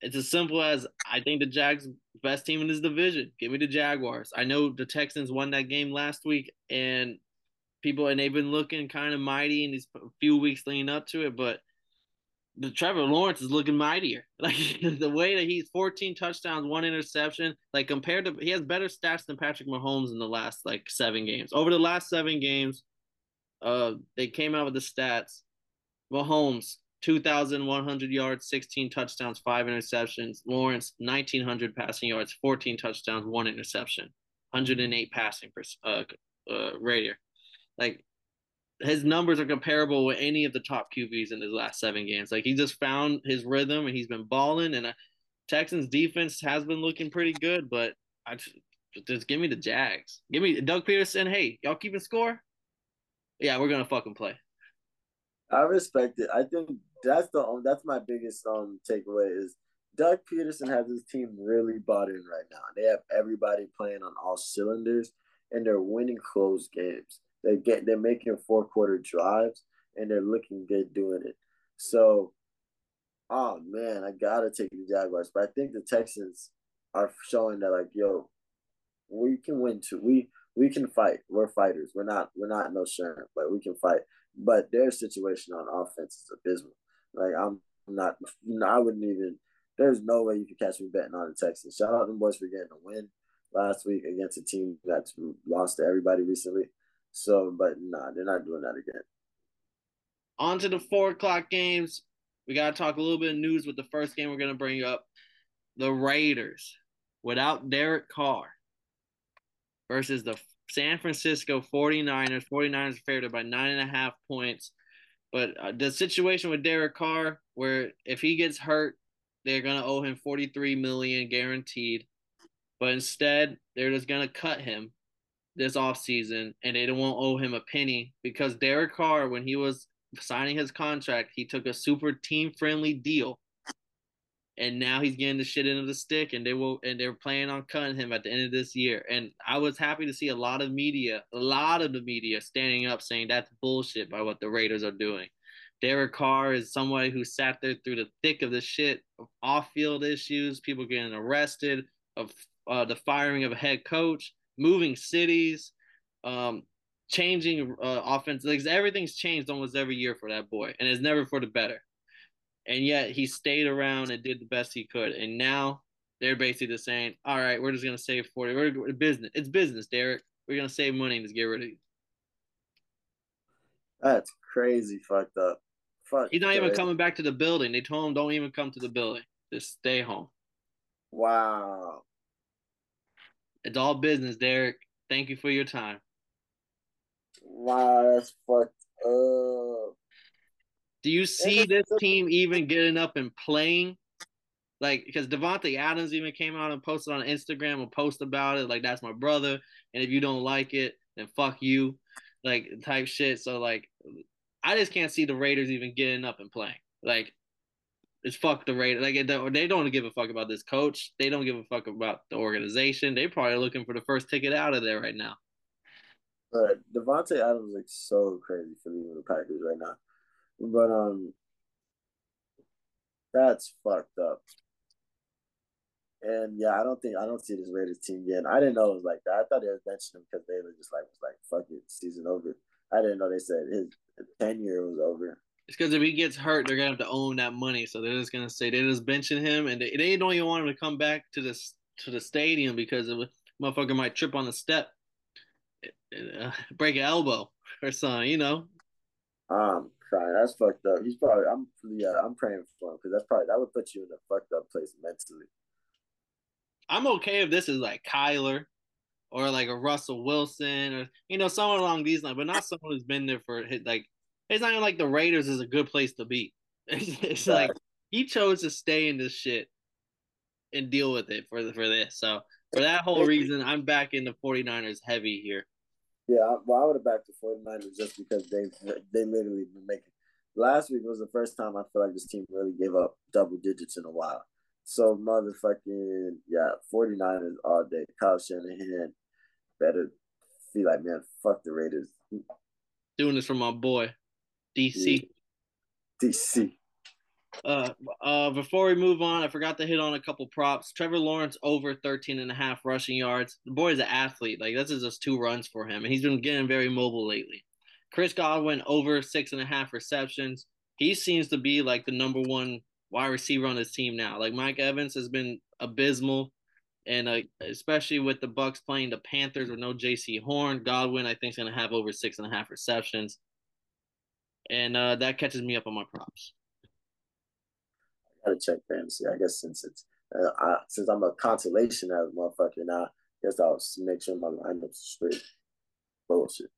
Speaker 1: It's as simple as I think the Jags best team in this division. Give me the Jaguars. I know the Texans won that game last week, and people and they've been looking kind of mighty in these few weeks leading up to it, but the Trevor Lawrence is looking mightier. Like the way that he's 14 touchdowns, one interception, like compared to he has better stats than Patrick Mahomes in the last like seven games. Over the last seven games, uh, they came out with the stats. Mahomes 2,100 yards, 16 touchdowns, five interceptions. Lawrence 1,900 passing yards, 14 touchdowns, one interception, 108 passing per uh, uh radius. Like his numbers are comparable with any of the top QBs in his last seven games. Like he just found his rhythm and he's been balling. And uh, Texans defense has been looking pretty good, but I just, just give me the Jags. Give me Doug Pederson. Hey, y'all keeping score? Yeah, we're gonna fucking play.
Speaker 2: I respect it. I think that's the that's my biggest um takeaway is Doug Pederson has his team really bought in right now. They have everybody playing on all cylinders and they're winning close games. They get they're making four quarter drives and they're looking good doing it. So, oh man, I gotta take the Jaguars, but I think the Texans are showing that like, yo, we can win too. We we can fight. We're fighters. We're not we're not no sure, but we can fight. But their situation on offense is abysmal. Like I'm not, I wouldn't even. There's no way you could catch me betting on the Texans. Shout out to them boys for getting a win last week against a team that's lost to everybody recently. So, but nah, they're not doing that again.
Speaker 1: On to the four o'clock games. We got to talk a little bit of news with the first game we're going to bring up. The Raiders without Derek Carr versus the San Francisco 49ers. 49ers are favored by nine and a half points. But uh, the situation with Derek Carr, where if he gets hurt, they're going to owe him 43 million guaranteed. But instead, they're just going to cut him this offseason and they won't owe him a penny because Derek Carr, when he was signing his contract, he took a super team friendly deal. And now he's getting the shit into the stick, and they will, and they're planning on cutting him at the end of this year. And I was happy to see a lot of media, a lot of the media standing up saying that's bullshit by what the Raiders are doing. Derek Carr is somebody who sat there through the thick of the shit, of off field issues, people getting arrested, of uh, the firing of a head coach, moving cities, um, changing uh, offense. Like everything's changed almost every year for that boy, and it's never for the better. And yet he stayed around and did the best he could. And now they're basically just saying, "All right, we're just gonna save forty. We're business. It's business, Derek. We're gonna save money and just get rid of you."
Speaker 2: That's crazy, fucked up.
Speaker 1: Fuck. He's not crazy. even coming back to the building. They told him, "Don't even come to the building. Just stay home."
Speaker 2: Wow.
Speaker 1: It's all business, Derek. Thank you for your time.
Speaker 2: Wow, that's fucked up.
Speaker 1: Do you see this team even getting up and playing? Like, because Davante Adams even came out and posted on Instagram a post about it. Like, that's my brother, and if you don't like it, then fuck you, like type shit. So like, I just can't see the Raiders even getting up and playing. Like, it's fuck the Raiders. Like, they don't give a fuck about this coach. They don't give a fuck about the organization. They probably looking for the first ticket out of there right now.
Speaker 2: But Davante Adams looks so crazy for the Packers right now. But um, that's fucked up. And yeah, I don't think I don't see this Raiders team again. I didn't know it was like that. I thought they were benching him because they were just like was like fuck it, season over. I didn't know they said his tenure was over.
Speaker 1: It's because if he gets hurt, they're gonna have to own that money. So they're just gonna say they're just benching him, and they, they don't even want him to come back to this to the stadium because of motherfucker might trip on the step, uh, break an elbow or something. You know.
Speaker 2: Um, crying. That's fucked up. He's probably. I'm. Yeah, I'm praying for him because that's probably that would put you in a fucked up place mentally.
Speaker 1: I'm okay if this is like Kyler or like a Russell Wilson or you know someone along these lines, but not someone who's been there for like. It's not even like the Raiders is a good place to be. It's, it's like he chose to stay in this shit and deal with it for the, for this. So for that whole reason, I'm back in the 49ers heavy here.
Speaker 2: Yeah, well, I would have backed the 49ers just because they they literally been making. Last week was the first time I feel like this team really gave up double digits in a while. So motherfucking yeah, 49ers all day. Kyle Shanahan better feel like man, fuck the Raiders.
Speaker 1: Doing this for my boy, DC.
Speaker 2: DC.
Speaker 1: Uh, uh, before we move on, I forgot to hit on a couple props. Trevor Lawrence over 13 and a half rushing yards. The boy is an athlete. Like, this is just two runs for him, and he's been getting very mobile lately. Chris Godwin over six and a half receptions. He seems to be like the number one wide receiver on his team now. Like, Mike Evans has been abysmal, and uh, especially with the Bucks playing the Panthers with no Jaycee Horn, Godwin, I think, is going to have over six and a half receptions. And uh, that catches me up on my props I
Speaker 2: gotta check fantasy. I guess since it's uh, I, since I'm a consolation as a motherfucker now, I guess I'll make sure my lineup's straight. Bullshit.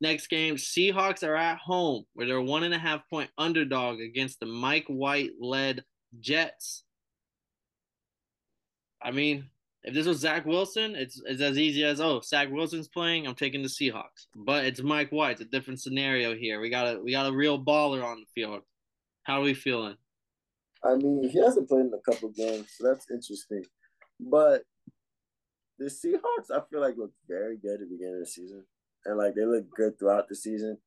Speaker 1: Next game, Seahawks are at home where they're one and a half point underdog against the Mike White led Jets. I mean, if this was Zach Wilson, it's it's as easy as oh, Zach Wilson's playing, I'm taking the Seahawks. But it's Mike White, it's a different scenario here. We got a we got a real baller on the field. How are we feeling?
Speaker 2: I mean, he hasn't played in a couple games, so that's interesting. But the Seahawks, I feel like looked very good at the beginning of the season, and like they look good throughout the season.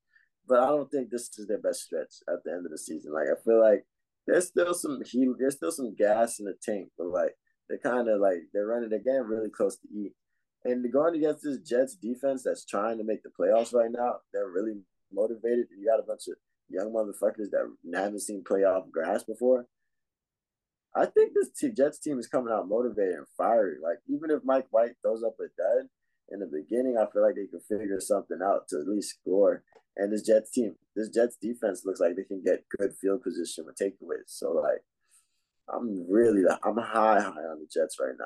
Speaker 2: But I don't think this is their best stretch at the end of the season. Like I feel like there's still some heat, there's still some gas in the tank, but like they're kind of like they're running the game really close to E. And going against this Jets defense that's trying to make the playoffs right now, they're really motivated. You got a bunch of young motherfuckers that haven't seen playoff grass before. I think this t- Jets team is coming out motivated and fiery. Like even if Mike White throws up a dud in the beginning, I feel like they can figure something out to at least score. And this Jets team, this Jets defense looks like they can get good field position with takeaways. So like, I'm really I'm high high on the Jets right now.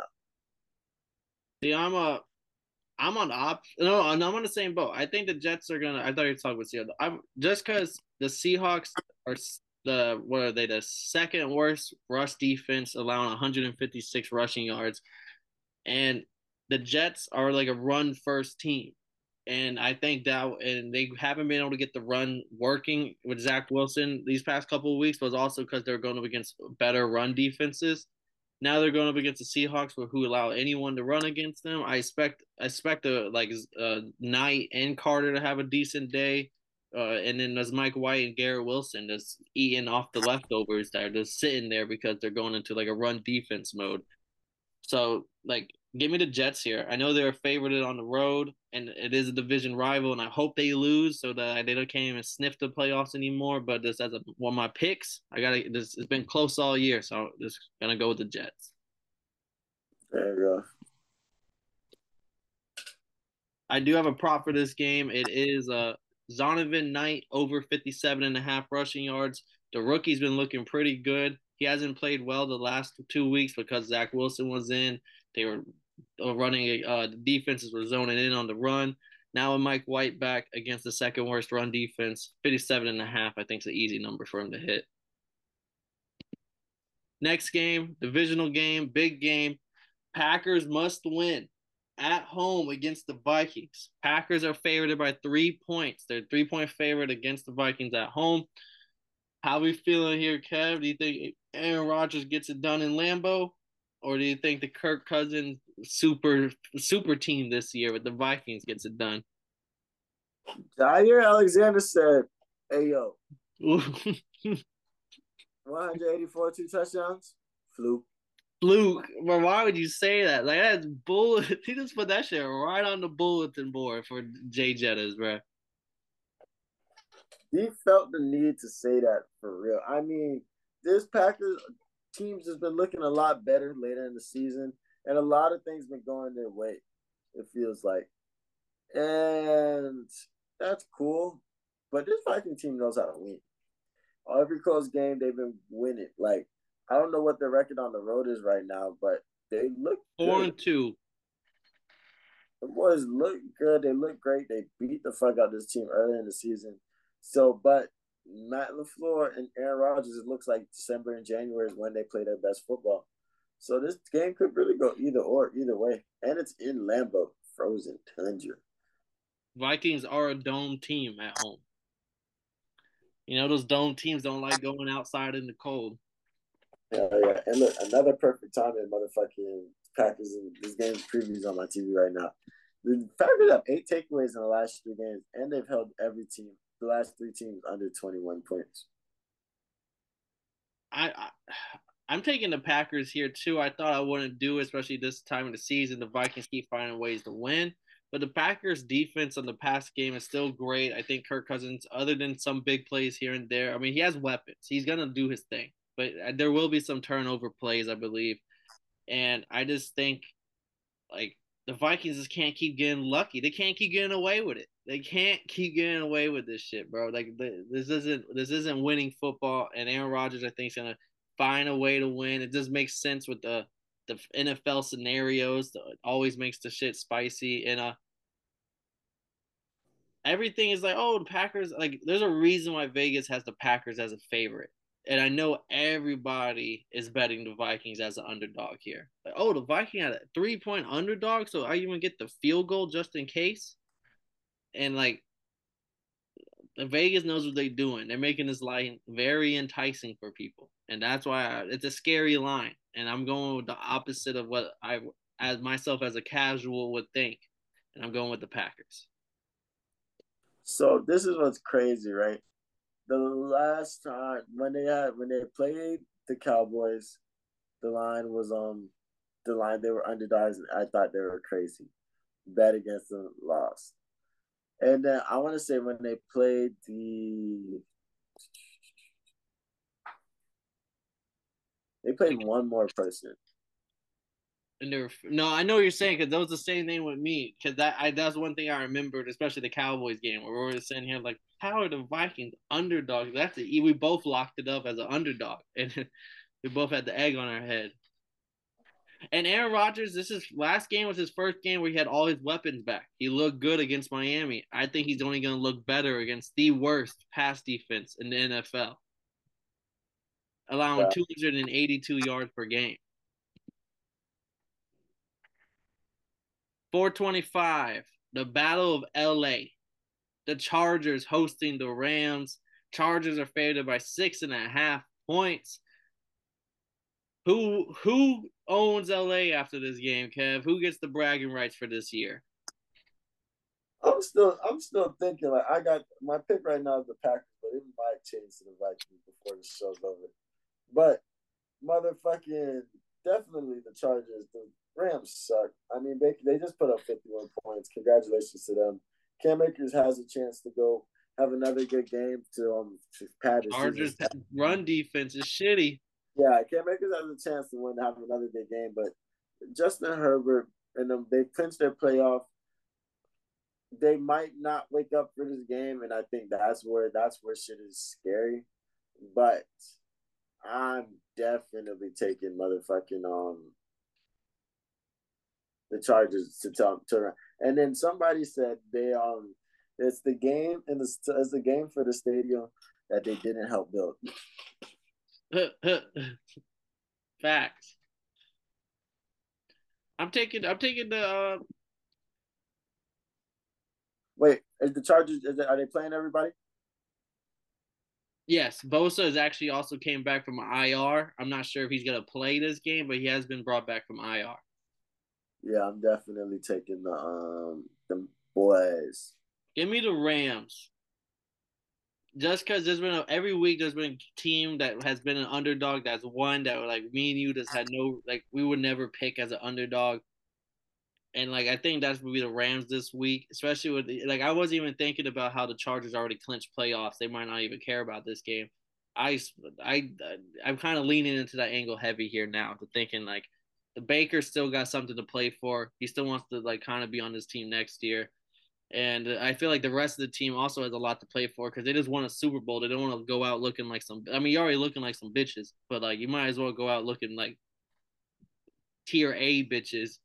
Speaker 1: See, I'm a I'm on op. No, I'm on the same boat. I think the Jets are gonna. I thought you were talking about Seattle. I'm just because the Seahawks are the what are they the second worst rush defense, allowing 156 rushing yards, and the Jets are like a run first team, and I think that and they haven't been able to get the run working with Zach Wilson these past couple of weeks, but also because they're going up against better run defenses. Now they're going up against the Seahawks, who allow anyone to run against them. I expect I expect a like Knight and Carter to have a decent day. Uh, and then there's Mike White and Garrett Wilson just eating off the leftovers that are just sitting there because they're going into like a run defense mode. So like give me the Jets here. I know they're favored on the road, and it is a division rival, and I hope they lose so that they don't can't even sniff the playoffs anymore. But this as a, one of my picks, I got to. This it's been close all year, so I'm just gonna go with the Jets.
Speaker 2: There you go.
Speaker 1: I do have a prop for this game. It is a uh, Zonovan Knight over 57 and a half rushing yards. The rookie's been looking pretty good. He hasn't played well the last two weeks because Zach Wilson was in. They were running, uh, the defenses were zoning in on the run. Now with Mike White back against the second worst run defense, 57 and a half, I think is an easy number for him to hit. Next game, divisional game, big game. Packers must win at home against the Vikings. Packers are favored by three points. They're three point favorite against the Vikings at home. How we feeling here, Kev? Do you think Aaron Rodgers gets it done in Lambeau, or do you think the Kirk Cousins super super team this year with the Vikings gets it done?
Speaker 2: Jaire Alexander said, "Hey yo, 184 two touchdowns, fluke."
Speaker 1: Fluke, but why would you say that? Like that's bull. He just put that shit right on the bulletin board for Jay Jettas, bro.
Speaker 2: He felt the need to say that for real. I mean, this Packers teams has been looking a lot better later in the season, and a lot of things been going their way. It feels like, and that's cool. But this Viking team knows how to win. Every close game, they've been winning. Like I don't know what their record on the road is right now, but they look
Speaker 1: four good. and two.
Speaker 2: The boys look good. They look great. They beat the fuck out this team early in the season. So, but Matt LaFleur and Aaron Rodgers, it looks like December and January is when they play their best football. So this game could really go either or, either way. And it's in Lambeau, frozen tundra.
Speaker 1: Vikings are a dome team at home. You know, those dome teams don't like going outside in the cold.
Speaker 2: Yeah, yeah. And look, another perfect time in motherfucking Packers and this game's previews on my TV right now. The Packers have eight takeaways in the last three games, and they've held every team, the last three teams, under 21 points.
Speaker 1: I, I I'm taking the Packers here too. I thought I wouldn't do, especially this time of the season. The Vikings keep finding ways to win. But the Packers defense on the past game is still great. I think Kirk Cousins, other than some big plays here and there, I mean, he has weapons. He's gonna do his thing but uh, there will be some turnover plays, I believe. And I just think, like, the Vikings just can't keep getting lucky. They can't keep getting away with it. They can't keep getting away with this shit, bro. Like, this isn't this isn't winning football. And Aaron Rodgers, I think, is gonna find a way to win. It just makes sense with the the NFL scenarios. It always makes the shit spicy. And uh, everything is like, oh, the Packers. Like, there's a reason why Vegas has the Packers as a favorite and I know everybody is betting the Vikings as an underdog here. Like, oh, the Viking had a three point underdog, so I even get the field goal just in case. And like, Vegas knows what they're doing. They're making this line very enticing for people, and that's why I, it's a scary line. And I'm going with the opposite of what I, as myself as a casual, would think, and I'm going with the Packers.
Speaker 2: So this is what's crazy, right? The last time when they had when they played the Cowboys, the line was um the line they were underdogs. And I thought they were crazy. Bet against them, lost. And then I want to say when they played the they played one more person.
Speaker 1: No, I know what you're saying because that was the same thing with me. Because that I that's one thing I remembered, especially the Cowboys game where we were sitting here like, how are the Vikings underdogs? That's the, we both locked it up as an underdog, and we both had the egg on our head. And Aaron Rodgers, this is last game was his first game where he had all his weapons back. He looked good against Miami. I think he's only going to look better against the worst pass defense in the NFL, allowing 282 yards per game. 425, the Battle of LA. The Chargers hosting the Rams. Chargers are favored by six and a half points. Who who owns LA after this game, Kev? Who gets the bragging rights for this year?
Speaker 2: I'm still I'm still thinking like I got my pick right now is the Packers, but it might change to the Vikings before the show's over. But motherfucking definitely the Chargers. The Rams suck. I mean, they, they just put up 51 points. Congratulations to them. Cam Akers has a chance to go have another good game to um to pad his
Speaker 1: Chargers run defense is shitty.
Speaker 2: Yeah, Cam Akers has a chance to win to have another good game, but Justin Herbert and them they clinched their playoff. They might not wake up for this game, and I think that's where that's where shit is scary. But I'm definitely taking motherfucking um the Chargers to tell to and then somebody said they um it's the game and the it's the game for the stadium that they didn't help build.
Speaker 1: Facts. I'm taking I'm taking the uh
Speaker 2: Wait, is the Chargers is it, are they playing everybody?
Speaker 1: Yes, Bosa has actually also came back from IR. I'm not sure if he's gonna play this game, but he has been brought back from IR.
Speaker 2: Yeah, I'm definitely taking the um the boys.
Speaker 1: Give me the Rams. Just because there's been a, every week there's been a team that has been an underdog that's won that like me and you just had no like we would never pick as an underdog. And like I think that's would be the Rams this week, especially with like I wasn't even thinking about how the Chargers already clinched playoffs. They might not even care about this game. I I I'm kind of leaning into that angle heavy here now to thinking like the Baker still got something to play for. He still wants to like kind of be on this team next year. And I feel like the rest of the team also has a lot to play for because they just won a Super Bowl. They don't want to go out looking like some. I mean, you're already looking like some bitches, but like you might as well go out looking like tier A bitches.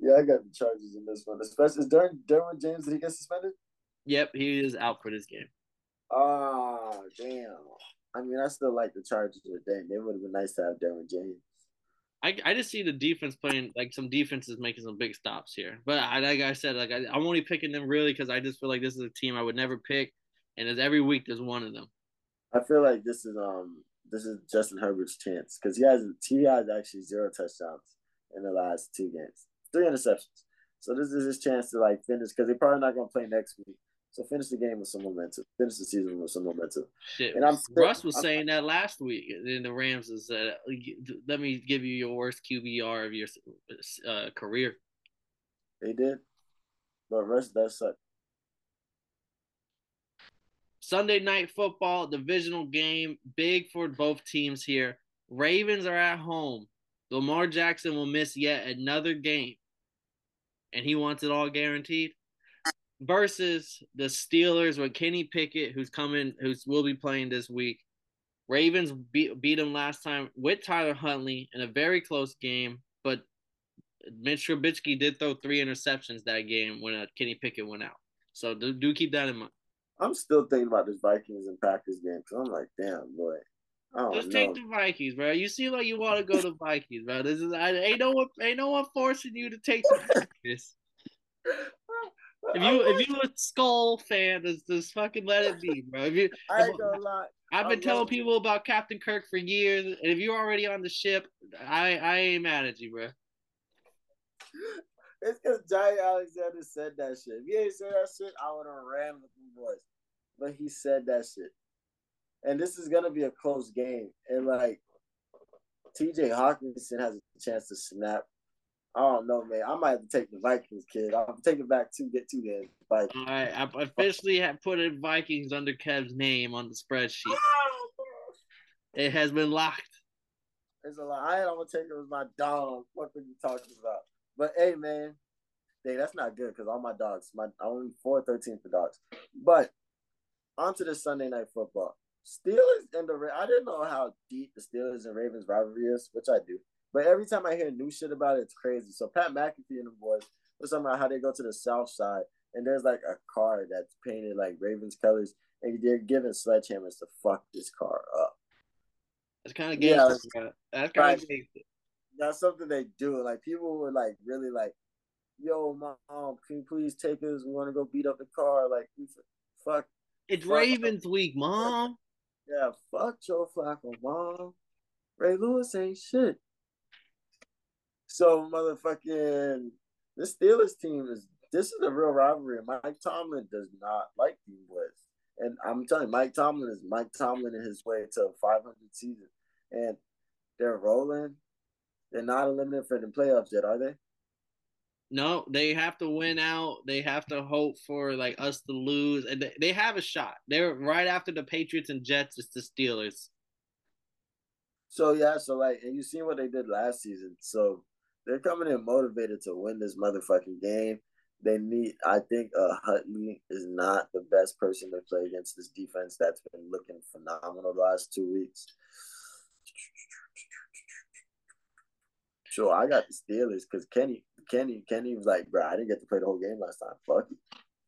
Speaker 2: Yeah, I got the charges in this one. Especially is Derwin, Derwin James. Did he get suspended?
Speaker 1: Yep, he is out for this game.
Speaker 2: Oh damn! I mean, I still like the Chargers, but dang, it would have been nice to have Derwin James.
Speaker 1: I, I just see the defense playing like some defenses making some big stops here. But I, like I said, like I, I'm only picking them really because I just feel like this is a team I would never pick, and as every week there's one of them.
Speaker 2: I feel like this is um this is Justin Herbert's chance because he has he has actually zero touchdowns in the last two games, three interceptions. So this is his chance to like finish because they're probably not gonna play next week. So finish the game with some momentum. Finish the season with some momentum.
Speaker 1: Shit. And I'm still, Russ was I'm, saying that last week in the Rams is that let me give you your worst QBR of your uh, career.
Speaker 2: They did, but Russ does suck.
Speaker 1: Sunday night football divisional game, big for both teams here. Ravens are at home. Lamar Jackson will miss yet another game, and he wants it all guaranteed versus the Steelers with Kenny Pickett, who's coming, who's will be playing this week. Ravens beat beat them last time with Tyler Huntley in a very close game, but Mitch Trubisky did throw three interceptions that game when uh, Kenny Pickett went out. So do, do keep that in mind.
Speaker 2: I'm still thinking about this Vikings and Packers game because I'm like, damn boy.
Speaker 1: Just know. take the Vikings, bro. You seem like you want to go to Vikings, bro. This is I, ain't no one ain't no one forcing you to take the Packers. If you if you a Skol fan, just, just fucking let it be, bro. If you,
Speaker 2: I ain't gonna lie.
Speaker 1: I've been telling people about Captain Kirk for years, and if you're already on the ship, I I ain't mad at you, bro.
Speaker 2: It's because Jaire Alexander said that shit. If he ain't said that shit, I would have ran with the boys. But he said that shit. And this is gonna be a close game. And like TJ Hockenson has a chance to snap I don't know, man. I might have to take the Vikings, kid. I'm taking back two get two games. Vikings.
Speaker 1: All right, I officially have put in Vikings under Kev's name on the spreadsheet. Oh! it has been locked.
Speaker 2: It's a lot. I don't want to take it with my dog. What are you talking about? But hey, man, hey, that's not good because all my dogs, my only four thirteen for dogs. But on to the Sunday night football. Steelers and the I didn't know how deep the Steelers and Ravens rivalry is, which I do. But every time I hear new shit about it, it's crazy. So Pat McAfee and the boys was talking about how they go to the South Side and there's like a car that's painted like Ravens colors, and they're giving sledgehammers to fuck this car up.
Speaker 1: It's kind of gangster. Yeah, that's kind of
Speaker 2: gangster. That's something they do. Like people were like really like, "Yo, mom, can you please take us? We want to go beat up the car." Like, fuck.
Speaker 1: It's
Speaker 2: fuck.
Speaker 1: Ravens week, mom.
Speaker 2: Yeah, fuck Joe Flacco, mom. Ray Lewis ain't shit. So motherfucking this Steelers team is this is a real rivalry. Mike Tomlin does not like these boys. And I'm telling you, Mike Tomlin is Mike Tomlin in his way to a 500 season. And they're rolling. They're not eliminated for the playoffs yet, are they?
Speaker 1: No, they have to win out. They have to hope for like us to lose, and they, they have a shot. They're right after the Patriots and Jets. It's the Steelers.
Speaker 2: So yeah, so like, and you seen what they did last season. So they're coming in motivated to win this motherfucking game. They need. I think uh, Huntley is not the best person to play against this defense that's been looking phenomenal the last two weeks. Sure, I got the Steelers because Kenny, Kenny, Kenny was like, bro, I didn't get to play the whole game last time. Fuck.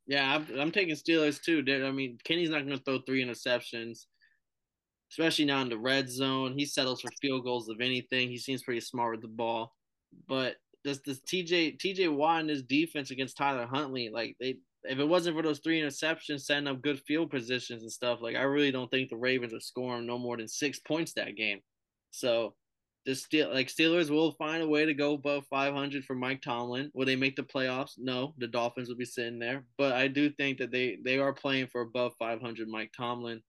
Speaker 1: Yeah, I'm, I'm taking Steelers too. I mean, Kenny's not going to throw three interceptions, especially now in the red zone. He settles for field goals of anything. He seems pretty smart with the ball. But does this TJ TJ Watt and his defense against Tyler Huntley, like they if it wasn't for those three interceptions, setting up good field positions and stuff, like I really don't think the Ravens are scoring no more than six points that game. So the Steel like Steelers will find a way to go above 500 for Mike Tomlin. Will they make the playoffs? No, the Dolphins will be sitting there. But I do think that they they are playing for above 500 Mike Tomlin.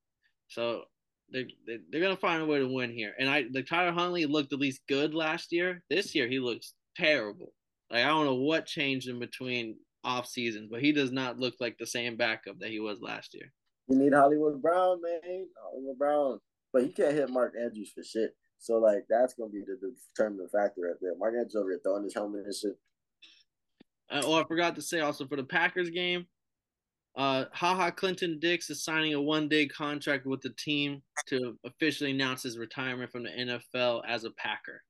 Speaker 1: So they, they they're gonna find a way to win here. And I the Tyler Huntley looked at least good last year. This year he looks terrible. Like I don't know what changed in between off seasons, but he does not look like the same backup that he was last year.
Speaker 2: You need Hollywood Brown, man. Hollywood Brown. But he can't hit Mark Andrews for shit. So like that's gonna be the, the determining factor right there. Mark Andrews over here throwing his helmet and shit.
Speaker 1: Uh, oh, I forgot to say also for the Packers game, uh, Ha Ha Clinton-Dix is signing a one-day contract with the team to officially announce his retirement from the NFL as a Packer.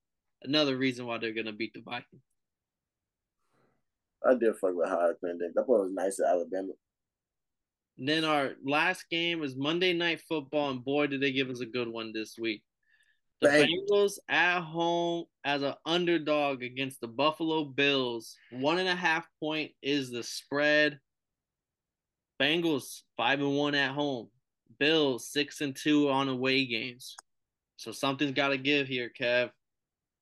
Speaker 1: Another reason why they're gonna beat the Vikings.
Speaker 2: I did fuck with Ha Ha Clinton-Dix. That boy was nice at Alabama.
Speaker 1: And then our last game is Monday Night Football, and boy, did they give us a good one this week. The Bengals at home as an underdog against the Buffalo Bills. One and a half point is the spread. Bengals five and one at home. Bills six and two on away games. So something's got to give here, Kev.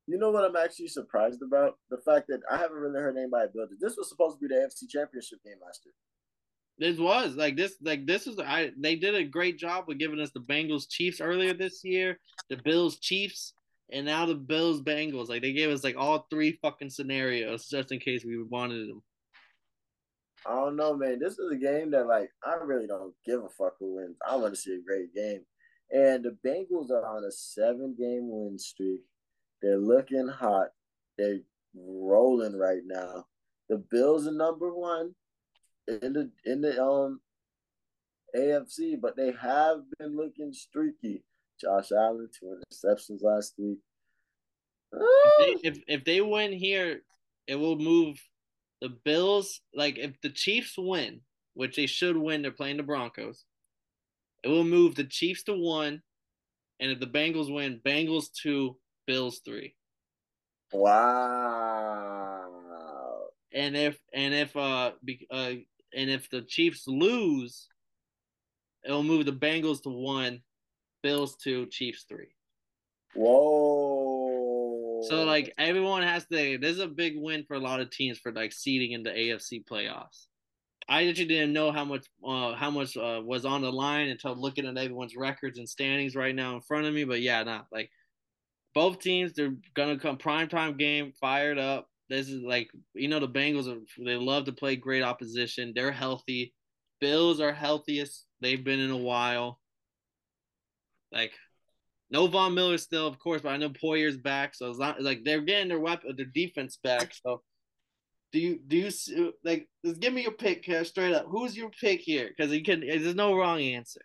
Speaker 2: You know what I'm actually surprised about? The fact that I haven't really heard anybody build it. This was supposed to be the AFC Championship game last year.
Speaker 1: This was like this, like this is I. They did a great job with giving us the Bengals Chiefs earlier this year, the Bills Chiefs, and now the Bills Bengals. Like they gave us like all three fucking scenarios just in case we wanted them.
Speaker 2: I don't know, man. This is a game that like I really don't give a fuck who wins. I want to see a great game, and the Bengals are on a seven-game win streak. They're looking hot. They're rolling right now. The Bills are number one in the in the um AFC, but they have been looking streaky. Josh Allen, two interceptions last week.
Speaker 1: If they, if, if they win here, it will move the Bills. Like if the Chiefs win, which they should win, they're playing the Broncos. It will move the Chiefs to one, and if the Bengals win, Bengals two, Bills three.
Speaker 2: Wow.
Speaker 1: And if and if uh, be, uh and if the Chiefs lose, it'll move the Bengals to one, Bills two, Chiefs three.
Speaker 2: Whoa!
Speaker 1: So like everyone has to. This is a big win for a lot of teams for like seeding in the AFC playoffs. I actually didn't know how much uh, how much uh, was on the line until looking at everyone's records and standings right now in front of me. But yeah, not like both teams. They're gonna come prime time game, fired up. This is like you know the Bengals are they love to play great opposition. They're healthy. Bills are healthiest they've been in a while. Like no Von Miller still, of course, but I know Poyer's back, so it's not like they're getting their weapon, their defense back. So, do you do you like? Just give me your pick, Kev, straight up. Who's your pick here? Because you can. There's no wrong answer.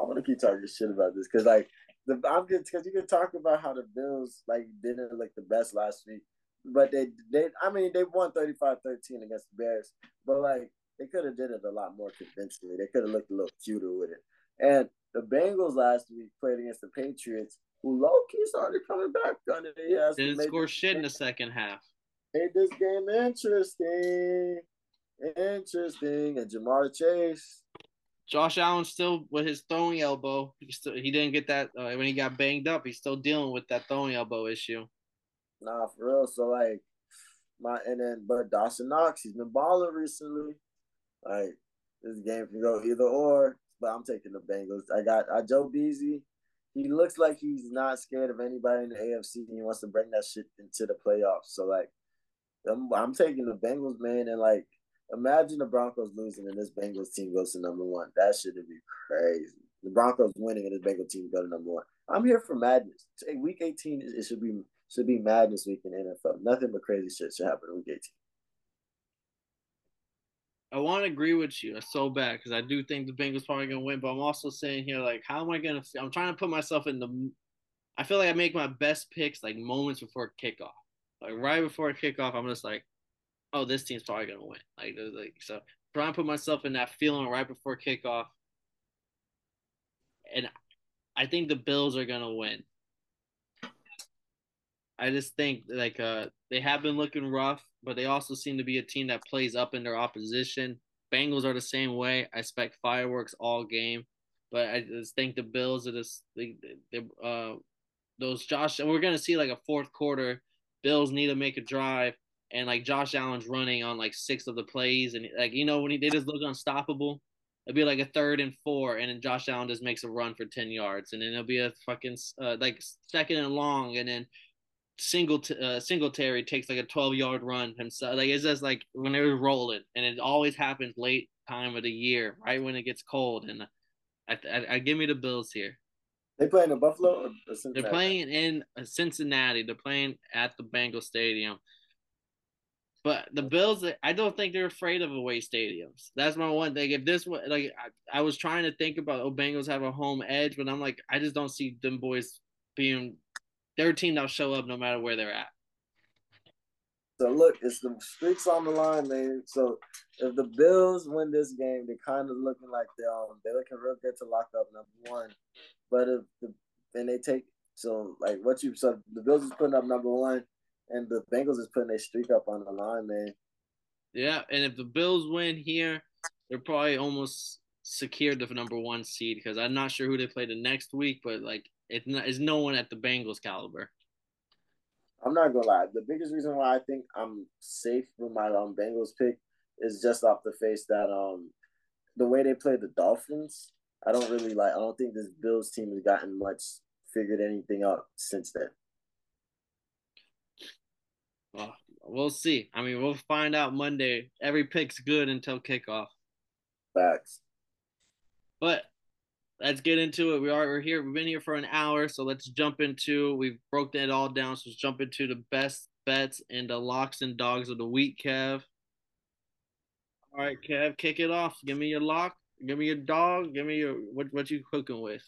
Speaker 2: I want to keep talking shit about this because, like, the I'm good because you can talk about how the Bills like didn't look the best last week, but they they I mean they won 35-13 against the Bears, but like they could have did it a lot more convincingly. They could have looked a little cuter with it. And the Bengals last week played against the Patriots, who low key started coming back on it.
Speaker 1: Yes, didn't score shit in the second half.
Speaker 2: Made this game interesting, interesting, and Ja'Marr Chase.
Speaker 1: Josh Allen still with his throwing elbow. He still he didn't get that uh, when he got banged up. He's still dealing with that throwing elbow issue.
Speaker 2: Nah, for real. So like my and then but Dawson Knox, he's been balling recently. Like this game can go either or, but I'm taking the Bengals. I got I Joe Beasy. he looks like he's not scared of anybody in the AFC. And he wants to bring that shit into the playoffs. So like, I'm, I'm taking the Bengals, man, and like, imagine the Broncos losing and this Bengals team goes to number one. That shit would be crazy. The Broncos winning and this Bengals team go to number one. I'm here for madness. Week 18, it should be should be madness week in NFL. Nothing but crazy shit should happen in week 18.
Speaker 1: I want to agree with you so bad because I do think the Bengals probably gonna win, but I'm also saying here like, how am I gonna? I'm trying to put myself in the. I feel like I make my best picks like moments before kickoff, like right before kickoff. I'm just like, oh, this team's probably gonna win. Like, like so, trying to put myself in that feeling right before kickoff, and I think the Bills are gonna win. I just think like uh they have been looking rough, but they also seem to be a team that plays up in their opposition. Bengals are the same way. I expect fireworks all game, but I just think the Bills are just they, uh those Josh. and We're gonna see like a fourth quarter. Bills need to make a drive, and like Josh Allen's running on like six of the plays, and like you know when he they just look unstoppable. It'll be like a third and four, and then Josh Allen just makes a run for ten yards, and then it'll be a fucking uh, like second and long, and then single uh, Singletary takes like a 12 yard run himself. Like it's just like when they were rolling, and it always happens late time of the year, right when it gets cold. And I, I, I give me the Bills here.
Speaker 2: They playing in Buffalo.
Speaker 1: They're playing in Cincinnati. They're playing at the Bengal Stadium. But the Bills, I don't think they're afraid of away stadiums. That's my one thing. If this was like, I, I was trying to think about, oh, Bengals have a home edge, but I'm like, I just don't see them boys being they're a team that'll show up no matter where they're at.
Speaker 2: So look, it's the streaks on the line, man. So if the Bills win this game, they're kind of looking like they're um, they're looking real good to lock up number one. But if the and they take so like what you so the Bills is putting up number one, and the Bengals is putting their streak up on the line, man.
Speaker 1: Yeah, and if the Bills win here, they're probably almost secured the number one seed because I'm not sure who they play the next week, but like it's, not, it's no one at the Bengals caliber.
Speaker 2: I'm not gonna lie. The biggest reason why I think I'm safe with my um Bengals pick is just off the face that um the way they play the Dolphins. I don't really like. I don't think this Bills team has gotten much figured anything out since then.
Speaker 1: Well, we'll see. I mean, we'll find out Monday. Every pick's good until kickoff.
Speaker 2: Facts.
Speaker 1: But let's get into it. We are we're here. We've been here for an hour, so let's jump into. We've broke that all down, so let's jump into the best bets and the locks and dogs of the week, Kev. All right, Kev, kick it off. Give me your lock. Give me your dog. Give me your what what you cooking with.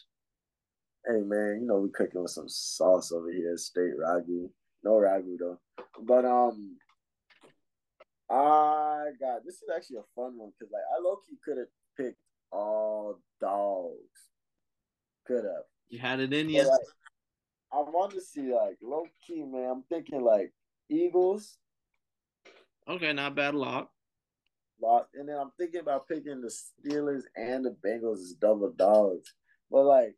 Speaker 2: Hey man, you know we cooking with some sauce over here, straight ragu. No ragu though, but um, I got this is actually a fun one because like I low key could have picked all dogs. Could have.
Speaker 1: You had it in you.
Speaker 2: Like, I want to see like low key, man. I'm thinking like Eagles.
Speaker 1: Okay, not bad lock.
Speaker 2: Lock, and then I'm thinking about picking the Steelers and the Bengals as double dogs. But like,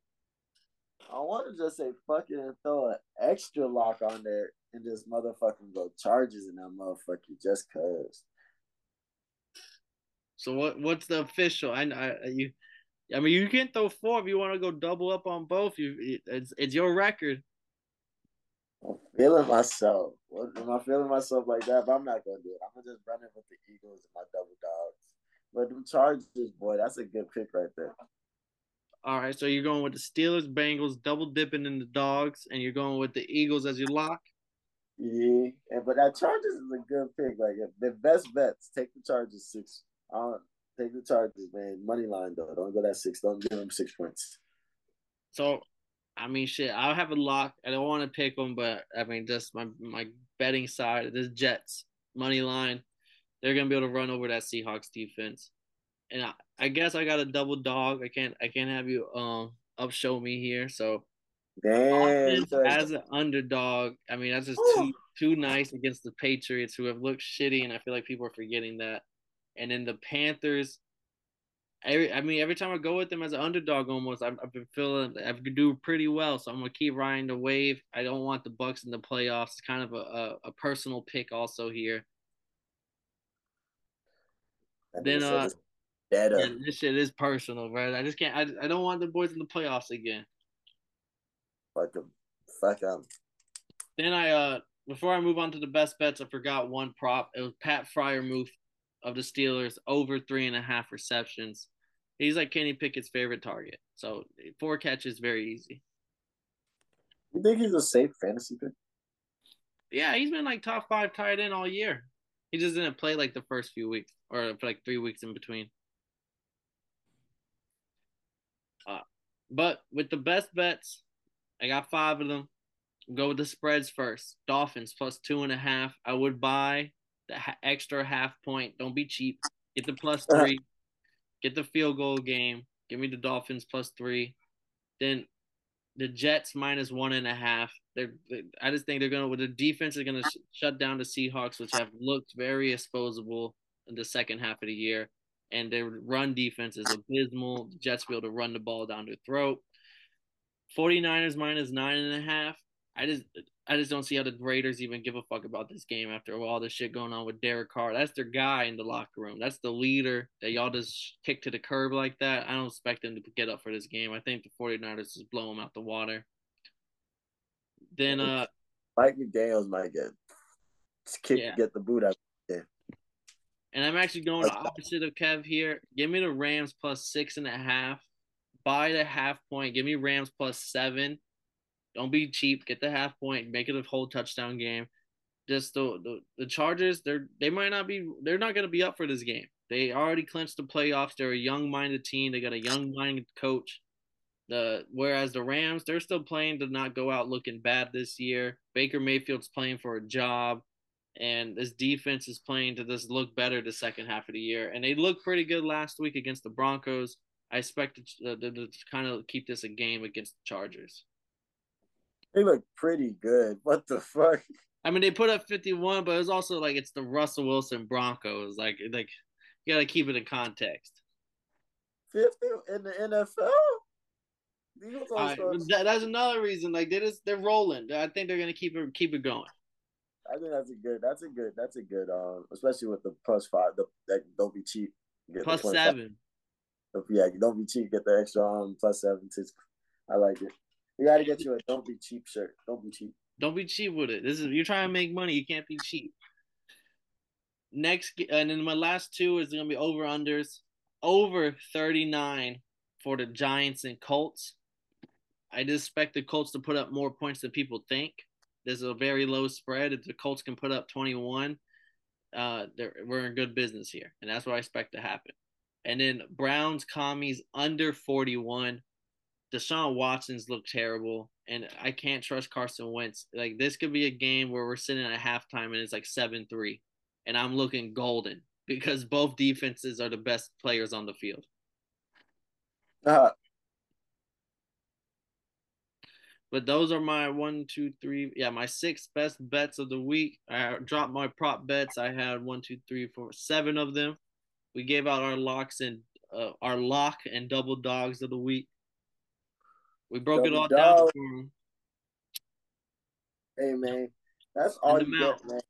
Speaker 2: I want to just say fuck it and throw an extra lock on there and just motherfucking go charges in that motherfucker just cause.
Speaker 1: So what? What's the official? I, I you, I mean, you can throw four if you want to go double up on both. You, it's it's your record.
Speaker 2: I'm feeling myself. What, am I feeling myself like that? But I'm not gonna do it. I'm gonna just run it with the Eagles and my double dogs. But the Chargers, boy, that's a good pick right there.
Speaker 1: All right, so you're going with the Steelers, Bengals, double dipping in the dogs, and you're going with the Eagles as your lock.
Speaker 2: Yeah, but that Chargers is a good pick. Like the best bets, take the Chargers six I'll take the Chargers, man. Money line though. Don't go that six. Don't give them six points.
Speaker 1: So, I mean, shit. I'll have a lock. I don't want to pick them, but I mean, just my my betting side. This Jets money line. They're gonna be able to run over that Seahawks defense, and I, I guess I got a double dog. I can't I can't have you um up show me here. So,
Speaker 2: Damn.
Speaker 1: as an underdog, I mean that's just too too nice against the Patriots, who have looked shitty, and I feel like people are forgetting that. And then the Panthers, every I mean, every time I go with them as an underdog, almost I've, I've been feeling I do pretty well. So I'm gonna keep riding the wave. I don't want the Bucs in the playoffs. It's kind of a, a, a personal pick also here. then uh, yeah, this shit is personal, right? I just can't. I, I don't want the boys in the playoffs again.
Speaker 2: Fuck them. Fuck them.
Speaker 1: Then I uh before I move on to the best bets, I forgot one prop. It was Pat Freiermuth of the Steelers over three and a half receptions. He's like Kenny Pickett's favorite target. So four catches, very easy.
Speaker 2: You think he's a safe fantasy pick?
Speaker 1: Yeah, he's been like top five tight end all year. He just didn't play like the first few weeks or for like three weeks in between. Uh, but with the best bets, I got five of them. Go with the spreads first. Dolphins plus two and a half. I would buy the extra half point. Don't be cheap. Get the plus uh-huh. three. Get the field goal game. Give me the Dolphins plus three. Then the Jets minus one and a half. They're, they, I just think they're gonna with the defense is gonna sh- shut down the Seahawks, which have looked very exposable in the second half of the year, and their run defense is abysmal. The Jets be able to run the ball down their throat. 49ers minus nine and a half. I just I just don't see how the Raiders even give a fuck about this game after all the shit going on with Derek Carr. That's their guy in the locker room. That's the leader that y'all just kick to the curb like that. I don't expect them to get up for this game. I think the 49ers just blow them out the water. Then uh
Speaker 2: Mike McDaniels might get kick
Speaker 1: Yeah.
Speaker 2: get the boot out. Of there.
Speaker 1: And I'm actually going the opposite of Kev here. Give me the Rams plus six and a half. Buy the half point. Give me Rams plus seven. Don't be cheap. Get the half point. Make it a whole touchdown game. Just the the, the Chargers, they're they might not be they're not gonna be up for this game. They already clinched the playoffs. They're a young minded team. They got a young minded coach. The whereas the Rams, they're still playing to not go out looking bad this year. Baker Mayfield's playing for a job, and this defense is playing to just look better the second half of the year. And they looked pretty good last week against the Broncos. I expect to, uh, to, to kind of keep this a game against the Chargers.
Speaker 2: They look pretty good. What the fuck?
Speaker 1: I mean, they put up 51, but it was also like it's the Russell Wilson Broncos. Like, like you got to keep it in context.
Speaker 2: Fifty in the NFL. The Eagles
Speaker 1: All right, that, that's another reason. Like they just they're rolling. I think they're gonna keep it keep it going.
Speaker 2: I think that's a good. That's a good. That's a good. Um, especially with the plus five. The that don't be cheap. Get
Speaker 1: Plus
Speaker 2: 25.
Speaker 1: seven.
Speaker 2: Yeah, don't be cheap. Get the extra um plus seven. I like it. You got to get you a don't be cheap shirt. Don't be cheap.
Speaker 1: Don't be cheap with it. This is you're trying to make money. You can't be cheap. Next, and then my last two is gonna be over unders. Over 39 for the Giants and Colts. I just expect the Colts to put up more points than people think. There's a very low spread. If the Colts can put up 21, uh, we're in good business here, and that's what I expect to happen. And then Browns commies under 41. Deshaun Watson's look terrible, and I can't trust Carson Wentz. Like this could be a game where we're sitting at halftime and it's like seven three, and I'm looking golden because both defenses are the best players on the field.
Speaker 2: Uh,
Speaker 1: But those are my one, two, three, yeah, my six best bets of the week. I dropped my prop bets. I had one, two, three, four, seven of them. We gave out our locks and uh, our lock and double dogs of the week. We broke it all down
Speaker 2: dog.
Speaker 1: for 'em.
Speaker 2: hey man, that's all you
Speaker 1: out.
Speaker 2: get, man.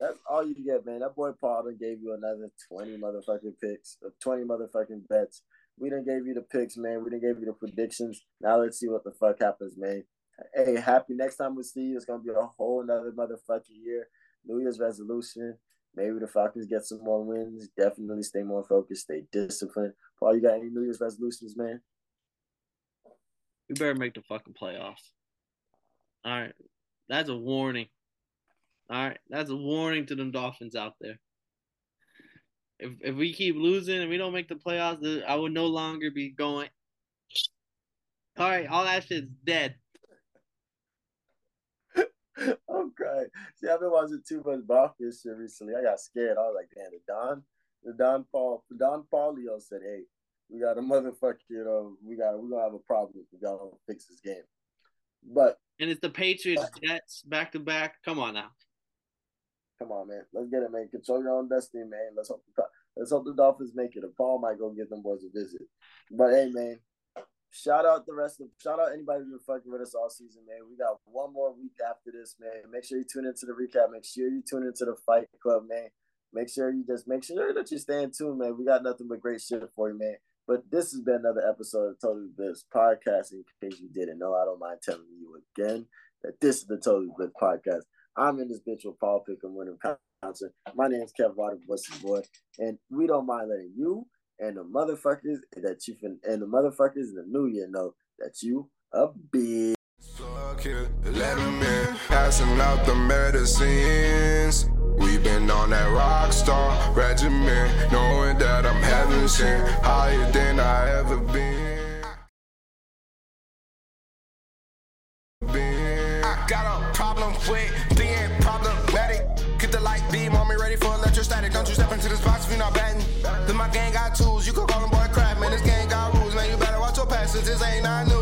Speaker 2: That's all you get, man. That boy Paul done gave you another twenty motherfucking picks, uh, twenty motherfucking bets. We didn't gave you the picks, man. We didn't gave you the predictions. Now let's see what the fuck happens, man. Hey, happy next time we see you. It's gonna be a whole another motherfucking year. New Year's resolution. Maybe the Falcons get some more wins. Definitely stay more focused, stay disciplined. Paul, you got any New Year's resolutions, man?
Speaker 1: We better make the fucking playoffs. All right. That's a warning. All right. That's a warning to them Dolphins out there. If if we keep losing and we don't make the playoffs, I would no longer be going. All right, all that shit's dead.
Speaker 2: I'm crying. See, I've been watching too much Boston shit recently. I got scared. I was like, damn, the Don, the Don Paul, the Don Paulio said, hey, we got a motherfucker, you uh, know, we got, we gonna have a problem. If we gotta fix this game. But
Speaker 1: And it's the Patriots, Jets, back to back. Come on now.
Speaker 2: come on, man, let's get it, man. Control your own destiny, man. Let's hope the, let's hope the Dolphins make it. And Paul might go get them boys a visit. But hey, man, shout out the rest of shout out anybody who's been fucking with us all season, man. We got one more week after this, man. Make sure you tune into the recap. Make sure you tune into the Fight Club, man. Make sure you just make sure that you stay in tune, man. We got nothing but great shit for you, man. But this has been another episode of Totally Bliss podcast. In case you didn't know, I don't mind telling you again that this is the Totally Bliss podcast. I'm in this bitch with Paul Pickham, Wyndham Concert. My name name's Kevin Water, Buster's boy, and we don't mind letting you and the motherfuckers that you fin- and the motherfuckers in the new year know that you a bitch.
Speaker 3: Fuck it, let him in, passing out the medicines. Been on that rock star regimen, knowing that I'm heaven sent, higher than I ever been. been. I got a problem with being problematic. Get the light beam on me, ready for electrostatic. Don't you step into this box if you're not batting. Then my gang got tools, you can call them boy crap, man. This gang got rules, man. You better watch your passes, this ain't not new.